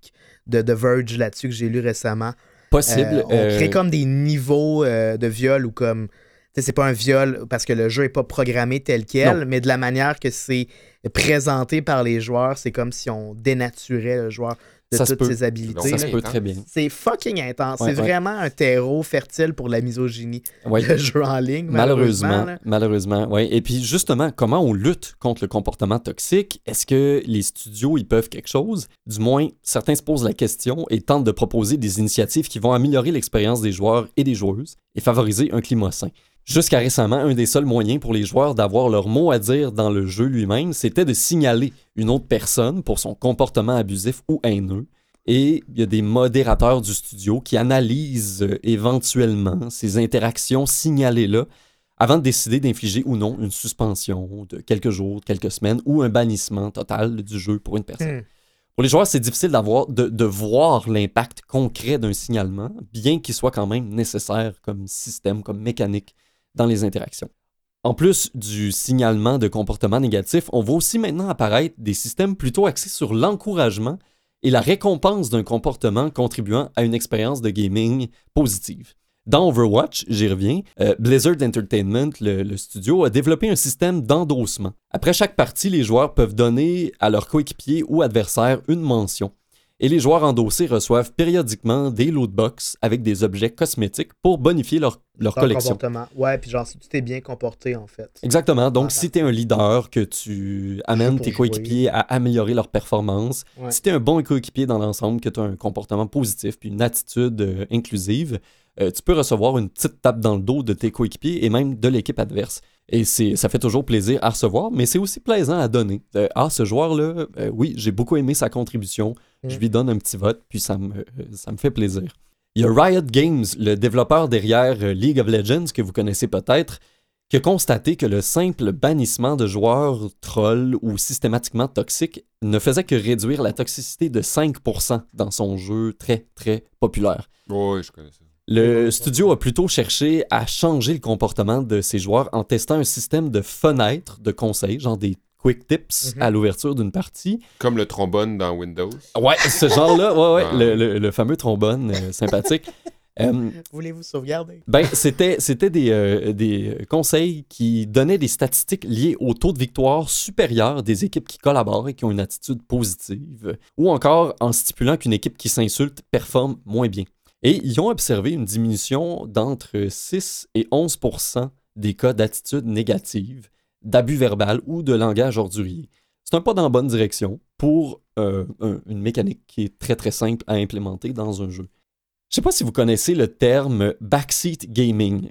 de The Verge là-dessus que j'ai lu récemment. Possible. Euh, on crée euh, comme des niveaux euh, de viol ou comme. C'est pas un viol parce que le jeu est pas programmé tel quel, Non. mais de la manière que c'est présenté par les joueurs, c'est comme si on dénaturait le joueur. De Ça se toutes peut. ses habilités. Ça Donc, se là. peut intense. très bien. C'est fucking intense. Ouais, c'est ouais. vraiment un terreau fertile pour la misogynie, Ouais. le jeu en ligne. Malheureusement. Malheureusement, là. malheureusement, oui. Et puis justement, comment on lutte contre le comportement toxique? Est-ce que les studios ils peuvent quelque chose? Du moins, certains se posent la question et tentent de proposer des initiatives qui vont améliorer l'expérience des joueurs et des joueuses et favoriser un climat sain. Jusqu'à récemment, un des seuls moyens pour les joueurs d'avoir leur mot à dire dans le jeu lui-même, c'était de signaler une autre personne pour son comportement abusif ou haineux. Et il y a des modérateurs du studio qui analysent euh, éventuellement ces interactions signalées-là avant de décider d'infliger ou non une suspension de quelques jours, quelques semaines ou un bannissement total du jeu pour une personne. Hmm. Pour les joueurs, c'est difficile d'avoir, de, de voir l'impact concret d'un signalement, bien qu'il soit quand même nécessaire comme système, comme mécanique dans les interactions. En plus du signalement de comportement négatif, on voit aussi maintenant apparaître des systèmes plutôt axés sur l'encouragement et la récompense d'un comportement contribuant à une expérience de gaming positive. Dans Overwatch, j'y reviens, euh, Blizzard Entertainment, le, le studio, a développé un système d'endossement. Après chaque partie, les joueurs peuvent donner à leurs coéquipiers ou adversaires une mention. Et les joueurs endossés reçoivent périodiquement des lootbox avec des objets cosmétiques pour bonifier leur, leur collection. comportement. Ouais, puis genre, si tu t'es bien comporté, en fait. Exactement. Donc, Ah, si tu es un leader, que tu (laughs) amènes tes coéquipiers à améliorer leur performance, Ouais. si tu es un bon coéquipier dans l'ensemble, que tu as un comportement positif puis une attitude euh, inclusive, euh, tu peux recevoir une petite tape dans le dos de tes coéquipiers et même de l'équipe adverse. Et c'est, ça fait toujours plaisir à recevoir, mais c'est aussi plaisant à donner. Euh, ah, ce joueur-là, euh, oui, j'ai beaucoup aimé sa contribution, Mm. je lui donne un petit vote, puis ça me, ça me fait plaisir. Il y a Riot Games, le développeur derrière League of Legends, que vous connaissez peut-être, qui a constaté que le simple bannissement de joueurs trolls ou systématiquement toxiques ne faisait que réduire la toxicité de 5% dans son jeu très très populaire. Oui, je connais ça. Le studio a plutôt cherché à changer le comportement de ses joueurs en testant un système de fenêtres de conseils, genre des quick tips Mhm. à l'ouverture d'une partie. Comme le trombone dans Windows. Ouais, ce genre-là, ouais, ouais, Ah. le, le- le fameux trombone euh, sympathique. (laughs) Euh, Voulez-vous sauvegarder? ben, c'était, c'était des, euh, des conseils qui donnaient des statistiques liées au taux de victoire supérieur des équipes qui collaborent et qui ont une attitude positive, ou encore en stipulant qu'une équipe qui s'insulte performe moins bien. Et ils ont observé une diminution d'entre 6 et 11% des cas d'attitude négative, d'abus verbal ou de langage ordurier. C'est un pas dans la bonne direction pour euh, un- une mécanique qui est très très simple à implémenter dans un jeu. Je sais pas si vous connaissez le terme backseat gaming.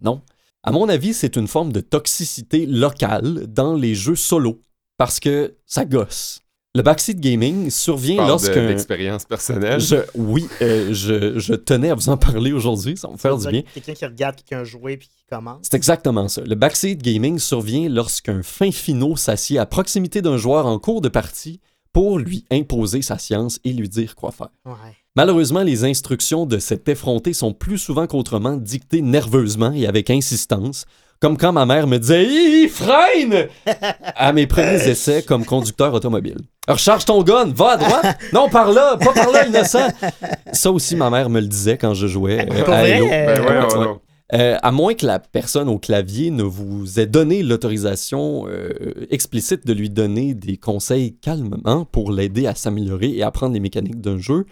Non. À mon avis, c'est une forme de toxicité locale dans les jeux solo parce que ça gosse. Le backseat gaming survient lorsqu'un d'expérience personnelle. je, oui, euh, je, je tenais à vous en parler aujourd'hui, ça va me faire du bien. Quelqu'un qui regarde quelqu'un jouer puis qui commence. C'est exactement ça. Le backseat gaming survient lorsqu'un fin finot s'assied à proximité d'un joueur en cours de partie pour lui imposer sa science et lui dire quoi faire. Ouais. Malheureusement, les instructions de cet effronté sont plus souvent qu'autrement dictées nerveusement et avec insistance, comme quand ma mère me disait Hi, freine (laughs) à mes premiers essais comme conducteur automobile. Recharge ton gun, va à droite. Non, par là, pas par là, innocent. Ça aussi, ma mère me le disait quand je jouais euh, Pour à? Halo. Euh, Ben ouais, Ouais. ouais, ouais. Euh, à moins que la personne au clavier ne vous ait donné l'autorisation euh, explicite de lui donner des conseils calmement pour l'aider à s'améliorer et apprendre les mécaniques d'un jeu,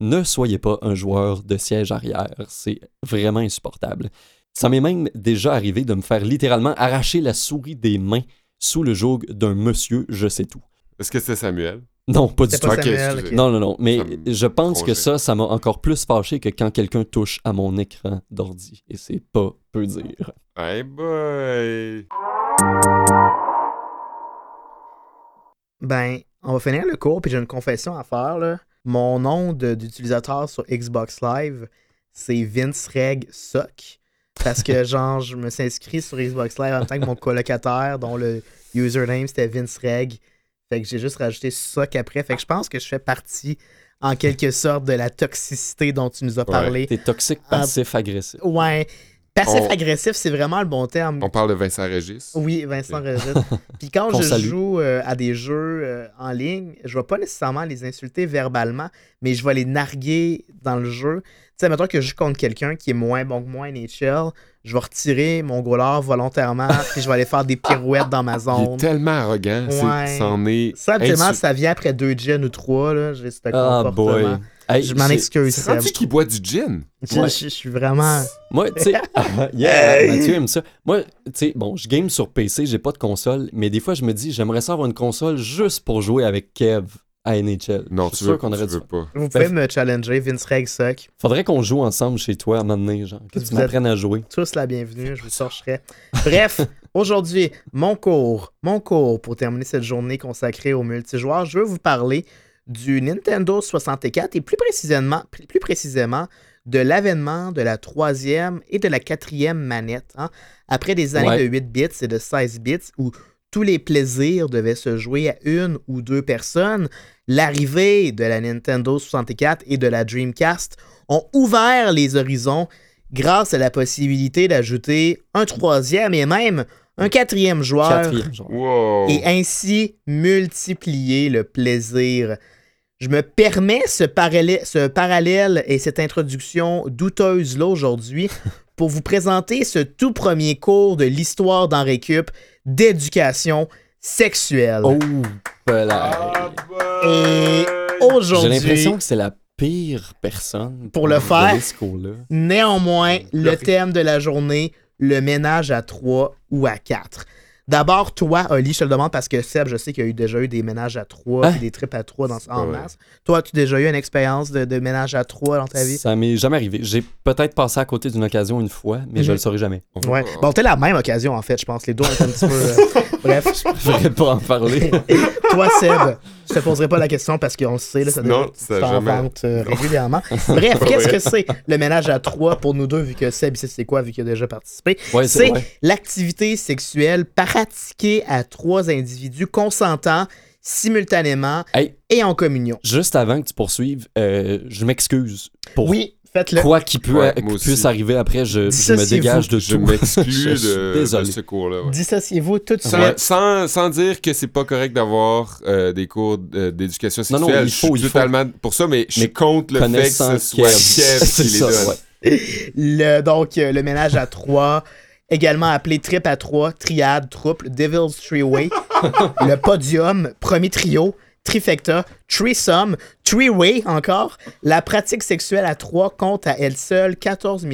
ne soyez pas un joueur de siège arrière. C'est vraiment insupportable. Ça m'est même déjà arrivé de me faire littéralement arracher la souris des mains sous le joug d'un monsieur je sais tout. Est-ce que c'est Samuel? Non, pas du C'est tout. pas Samuel. Non, non, non. Mais je pense que ça, ça m'a encore plus fâché que quand quelqu'un touche à mon écran d'ordi. Et c'est pas peu dire. Hey boy! Ben, on va finir le cours, puis j'ai une confession à faire. Là. Mon nom d'utilisateur sur Xbox Live, c'est Vince Reg Sock. Parce que, genre, je me suis inscrit sur Xbox Live en tant que mon colocataire, dont le username c'était Vince Reg. Fait que j'ai juste rajouté Sock après. Fait que je pense que je fais partie, en quelque sorte, de la toxicité dont tu nous as parlé. T'es toxique, Ah. passif, agressif. Ouais. Passif-agressif, On- c'est vraiment le bon terme. On parle de Vincent Régis. Oui, Vincent Régis. (laughs) Puis quand je salue. joue euh, à des jeux euh, en ligne, je vais pas nécessairement les insulter verbalement, mais je vais les narguer dans le jeu. Tu sais, mettons que je joue contre quelqu'un qui est moins bon que moi à NHL, je vais retirer mon goaler volontairement, (laughs) puis je vais aller faire des pirouettes dans ma Il est zone. tellement arrogant. c'est- Ouais. C'en est. Ça, insu- ça vient après deux gins ou trois, là. J'ai ce Ah, comportement. boy. Hey, Je m'en c'est- excuse, C'est rendu qu'il boit du gin. Je, Ouais. je- je suis vraiment. (laughs) Moi, tu sais, (laughs) yeah, Mathieu aime ça. Moi, tu sais, bon, je game sur PC, j'ai pas de console, mais des fois, je me dis, j'aimerais ça avoir une console juste pour jouer avec Kev à NHL. Non, Je suis tu sûr veux, qu'on tu aurait dû- veux pas. Vous pouvez Ben, me challenger, Vince Reg Suck. Faudrait qu'on joue ensemble chez toi à un moment donné, genre, que tu Vous m'apprennes à jouer. Tous la bienvenue, je vous torcherai. Bref, (laughs) aujourd'hui, mon cours, mon cours pour terminer cette journée consacrée au multijoueur, je veux vous parler du Nintendo 64 et plus précisément, plus précisément de l'avènement de la troisième et de la quatrième manette. hein. Après des années Ouais. de 8 bits et de 16 bits où tous les plaisirs devaient se jouer à une ou deux personnes, l'arrivée de la Nintendo 64 et de la Dreamcast ont ouvert les horizons grâce à la possibilité d'ajouter un troisième et même un quatrième joueur Quatrième, genre. Wow. et ainsi multiplier le plaisir. Je me permets ce parallèle, ce parallèle et cette introduction douteuse-là aujourd'hui (laughs) pour vous présenter ce tout premier cours de l'histoire d'en récup d'éducation sexuelle. Oh, voilà. Ah, Et ben. J'ai aujourd'hui, l'impression que c'est la pire personne Pour le faire. Néanmoins, le Le- thème de la journée, le ménage à 3 ou à 4. D'abord, toi, Oli, je te le demande parce que Seb, je sais qu'il y a eu déjà eu des ménages à 3 Hein? et des trips à 3 dans, en Ouais. masse. Toi, as-tu déjà eu une expérience de, de ménage à 3 dans ta vie? Ça m'est jamais arrivé. J'ai peut-être passé à côté d'une occasion une fois, mais je Mhm. le saurai jamais. Ouais. Bon, t'es la même occasion, en fait, je pense. Les deux ont été un petit peu. euh, (laughs) Bref. Je vais pas en parler. (laughs) Toi, Seb, je te poserai pas la question parce qu'on le sait, là, ça Non, ça jamais. vente euh, régulièrement. Bref, (laughs) qu'est-ce que c'est le ménage à 3 pour nous deux, vu que Seb, c'est quoi, vu qu'il a déjà participé? Ouais, c'est l'activité sexuelle pratiquée à trois individus consentants simultanément Hey, et en communion. juste avant que tu poursuives, euh, je m'excuse pour Oui, faites-le. quoi qui peut, Ouais, puisse arriver après. Je, je me dégage de Je tout. (laughs) m'exclus suis de, ce cours-là. ouais. Dissociez-vous tout de Sans, suite. sans, sans dire que c'est pas correct d'avoir euh, des cours euh, d'éducation Non, sexuelle. non, il faut, je suis il faut. totalement pour ça, mais je suis Mais contre le fait que ce soit Kev. Kev (laughs) C'est qui les ça, donne. ouais. Le, donc, euh, le ménage à trois, également appelé trip à trois, triade, trouble, Devil's Three-Way, (laughs) le podium, premier trio, trifecta, threesome, three-way encore. La pratique sexuelle à trois compte à elle seule 14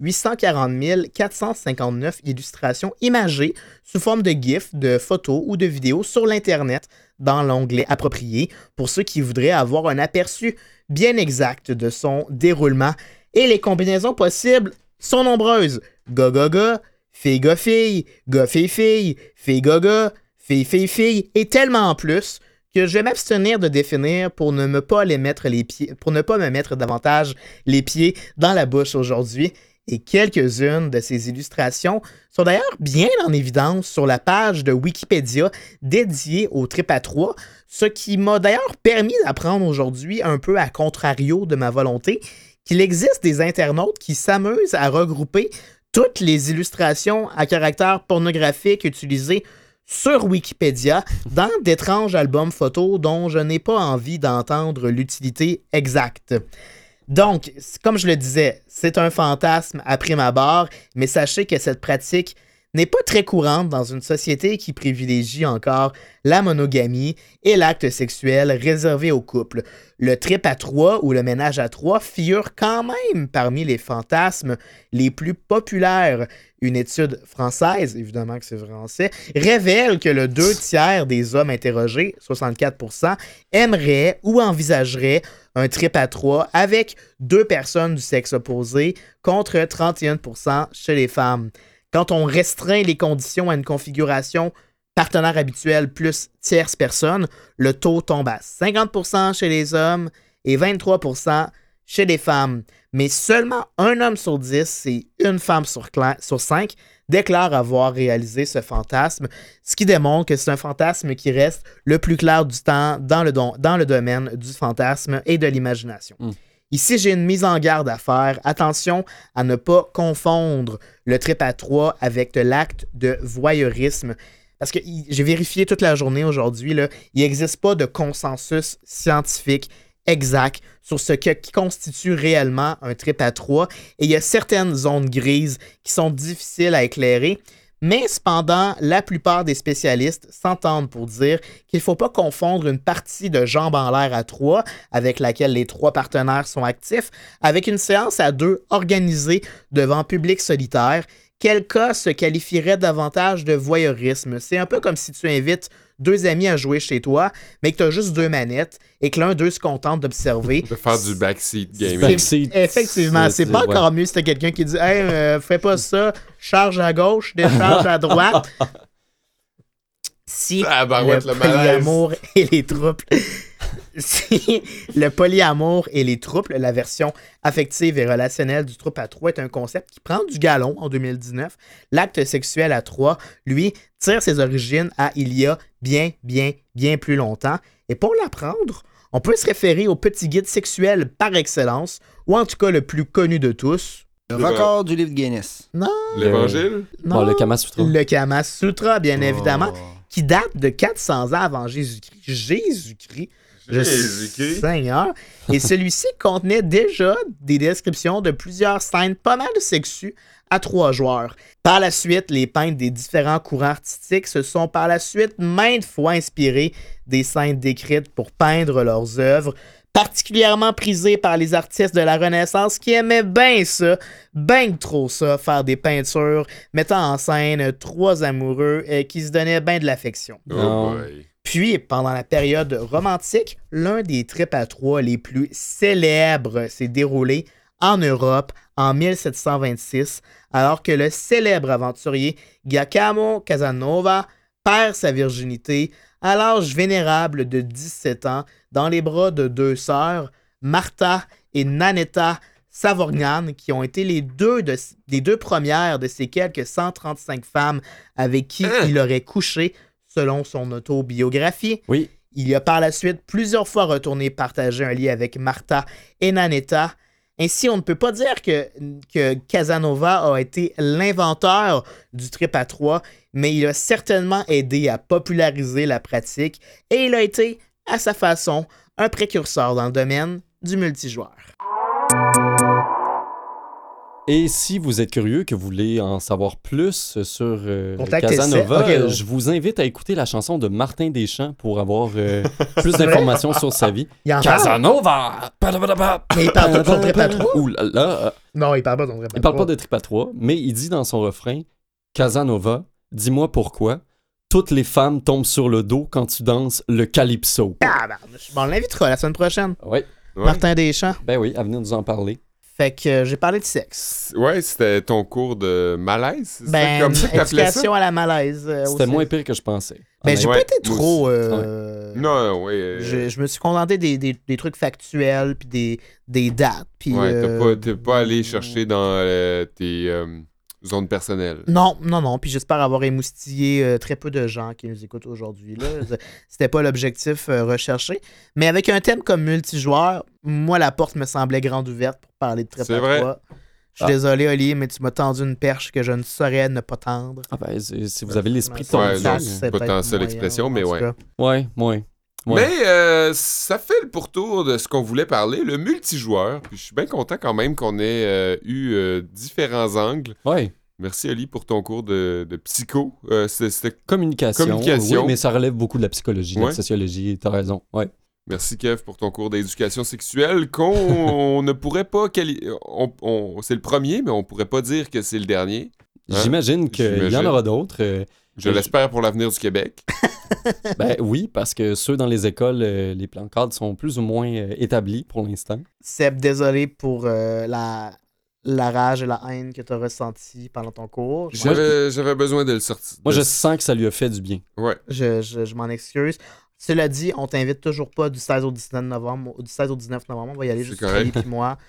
840 459 illustrations imagées sous forme de GIFs, de photos ou de vidéos sur l'Internet dans l'onglet approprié pour ceux qui voudraient avoir un aperçu bien exact de son déroulement. Et les combinaisons possibles sont nombreuses. Ga-ga-ga, fille-ga-fille, ga-fille-fille, fille-ga-ga, fille-fille-fille, et tellement plus que je vais m'abstenir de définir pour ne me pas les mettre les pieds, pour ne pas me mettre davantage les pieds dans la bouche aujourd'hui. Et quelques-unes de ces illustrations sont d'ailleurs bien en évidence sur la page de Wikipédia dédiée au trip à 3, ce qui m'a d'ailleurs permis d'apprendre aujourd'hui, un peu à contrario de ma volonté, qu'il existe des internautes qui s'amusent à regrouper toutes les illustrations à caractère pornographique utilisées sur Wikipédia dans d'étranges albums photos dont je n'ai pas envie d'entendre l'utilité exacte. Donc, comme je le disais, c'est un fantasme à prime abord, mais sachez que cette pratique n'est pas très courante dans une société qui privilégie encore la monogamie et l'acte sexuel réservé aux couples. Le trip à trois ou le ménage à trois figure quand même parmi les fantasmes les plus populaires. Une étude française, évidemment que c'est français, révèle que le deux tiers des hommes interrogés, 64%, aimeraient ou envisageraient un trip à trois avec deux personnes du sexe opposé contre 31% chez les femmes. Quand on restreint les conditions à une configuration partenaire habituel plus tierce personne, le taux tombe à 50% chez les hommes et 23% chez les femmes. Mais seulement un homme sur 10 et une femme sur, sur 5 déclarent avoir réalisé ce fantasme, ce qui démontre que c'est un fantasme qui reste le plus clair du temps dans le, domaine du fantasme et de l'imagination. Mm. Ici, j'ai une mise en garde à faire. Attention à ne pas confondre le trip à trois avec l'acte de voyeurisme. Parce que j'ai vérifié toute la journée aujourd'hui, il n'existe pas de consensus scientifique exact sur ce que- qui constitue réellement un trip à trois. Et il y a certaines zones grises qui sont difficiles à éclairer. Mais cependant, la plupart des spécialistes s'entendent pour dire qu'il ne faut pas confondre une partie de jambes en l'air à trois, avec laquelle les trois partenaires sont actifs, avec une séance à deux organisée devant public solitaire. Quel cas se qualifierait davantage de voyeurisme? C'est un peu comme si tu invites deux amis à jouer chez toi, mais que tu as juste deux manettes et que l'un d'eux se contente d'observer. (laughs) De faire du backseat gaming. Backseat, Effectivement, c'est pas ouais. encore mieux si t'as quelqu'un qui dit Hey, euh, fais pas ça, charge à gauche, décharge à droite. (laughs) Si Ah, bah ouais, le polyamour et les troubles. (laughs) si le polyamour et les troubles, la version affective et relationnelle du trouble à trois est un concept qui prend du galon en 2019. L'acte sexuel à trois, lui, tire ses origines à il y a bien, bien, bien plus longtemps. Et pour l'apprendre, on peut se référer au petit guide sexuel par excellence, ou en tout cas le plus connu de tous. Le record du livre Guinness. Non, L'évangile? non. Bon, le Kama Sutra. Le Kama Sutra, bien évidemment, Oh. Qui date de 400 ans avant Jésus-Christ. Jésus-Christ. Jésus-Christ. Seigneur. Et celui-ci contenait déjà des descriptions de plusieurs scènes pas mal sexues à trois joueurs. Par la suite, les peintres des différents courants artistiques se sont par la suite maintes fois inspirés des scènes décrites pour peindre leurs œuvres, particulièrement prisées par les artistes de la Renaissance qui aimaient bien ça, bien trop ça, faire des peintures mettant en scène trois amoureux euh, qui se donnaient bien de l'affection. Oh. Puis, pendant la période romantique, l'un des trips à trois les plus célèbres s'est déroulé en Europe en 1726, alors que le célèbre aventurier Giacomo Casanova perd sa virginité à l'âge vénérable de 17 ans dans les bras de deux sœurs, Martha et Nanetta Savorgnan, qui ont été les deux, de- les deux premières de ces quelques 135 femmes avec qui Hein? il aurait couché, selon son autobiographie. Oui. Il y a par la suite plusieurs fois retourné partager un lit avec Martha et Nanetta. Ainsi, on ne peut pas dire que, que Casanova a été l'inventeur du trip à trois, mais il a certainement aidé à populariser la pratique et il a été, à sa façon, un précurseur dans le domaine du multijoueur. Et si vous êtes curieux, que vous voulez en savoir plus sur euh, Casanova, euh, je vous invite à écouter la chanson de Martin Deschamps pour avoir euh, (laughs) plus d'informations sur sa vie. Il en parle, Casanova! Mais il parle pas de son trip à trois. Ouh là là! Non, il parle pas de son trip à Il parle pas de trip à trois, mais il dit dans son refrain Casanova, dis-moi pourquoi toutes les femmes tombent sur le dos quand tu danses le calypso. Ah, ben, on l'invitera la semaine prochaine. Oui, Ouais. Martin Deschamps. ben oui, à venir nous en parler. Fait que euh, j'ai parlé de sexe. Ouais, c'était ton cours de malaise? C'est Ben, comme ça à la malaise. euh, C'était moins pire que je pensais. Ben, j'ai Ouais, pas été trop. euh, Non, euh, Je, je me suis contenté des, des, des trucs factuels, puis des, des dates. Puis, Ouais, t'as euh, pas, t'es pas allé chercher dans euh, tes zones personnelles. Non, non, non. Puis j'espère avoir émoustillé euh, très peu de gens qui nous écoutent aujourd'hui. là. (laughs) C'était pas l'objectif euh, recherché. Mais avec un thème comme multijoueur, moi, la porte me semblait grande ouverte pour parler de très C'est vrai. Je suis Ah. désolé, Oli, mais tu m'as tendu une perche que je ne saurais ne pas tendre. Ah ben, si vous avez l'esprit Ça, Ouais, l'expression, en mais ouais. Ouais, ouais. Ouais. Mais euh, ça fait le pourtour de ce qu'on voulait parler, le multijoueur. Puis je suis bien content quand même qu'on ait euh, eu euh, différents angles. Ouais. Merci Ali pour ton cours de, de psycho. C'était Communication. Communication. Oui, mais ça relève beaucoup de la psychologie, de Ouais. la sociologie. T'as raison. Ouais. Merci Kev pour ton cours d'éducation sexuelle qu'on (laughs) ne pourrait pas quali- on, on- c'est le premier mais on pourrait pas dire que c'est le dernier. Hein? J'imagine qu'il y en aura d'autres. Je l'espère pour l'avenir du Québec. (laughs) ben oui, parce que ceux dans les écoles, euh, les plans cadres sont plus ou moins euh, établis pour l'instant. Seb, désolé pour euh, la, la rage et la haine que tu as ressentie pendant ton cours. J'avais besoin de le sortir. Moi, de- je sens que ça lui a fait du bien. Ouais. je, je- je m'en excuse. Cela dit, on t'invite toujours pas du 16 au 19 novembre. Du 16 au 19 novembre, on va y aller C'est juste puis moi. (laughs)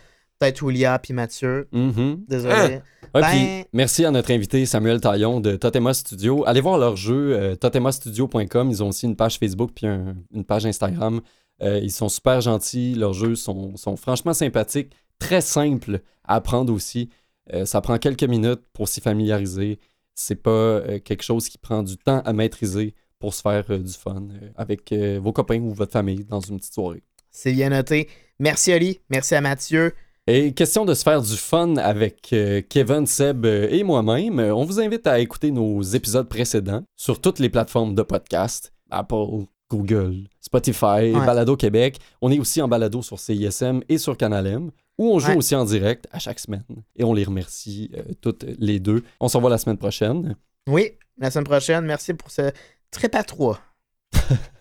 Peut-être puis Mathieu. Mhm. Désolé. Hein? Ouais, Ben- merci à notre invité Samuel Taillon de Totema Studio. Allez voir leur jeu, euh, totemastudio.com. Ils ont aussi une page Facebook puis un- une page Instagram. Euh, ils sont super gentils. Leurs jeux sont, sont franchement sympathiques, très simples à apprendre aussi. Euh, ça prend quelques minutes pour s'y familiariser. C'est pas euh, quelque chose qui prend du temps à maîtriser pour se faire du fun avec vos copains ou votre famille dans une petite soirée. C'est bien noté. Merci Oli, merci à Mathieu. Et question de se faire du fun avec euh, Kevin, Seb euh, et moi-même, euh, on vous invite à écouter nos épisodes précédents sur toutes les plateformes de podcast, Apple, Google, Spotify, Ouais. Balado Québec. On est aussi en balado sur CISM et sur Canal M, où on joue Ouais. aussi en direct à chaque semaine. Et on les remercie euh, toutes les deux. On se revoit la semaine prochaine. Oui, la semaine prochaine. Merci pour ce trépas 3. (laughs)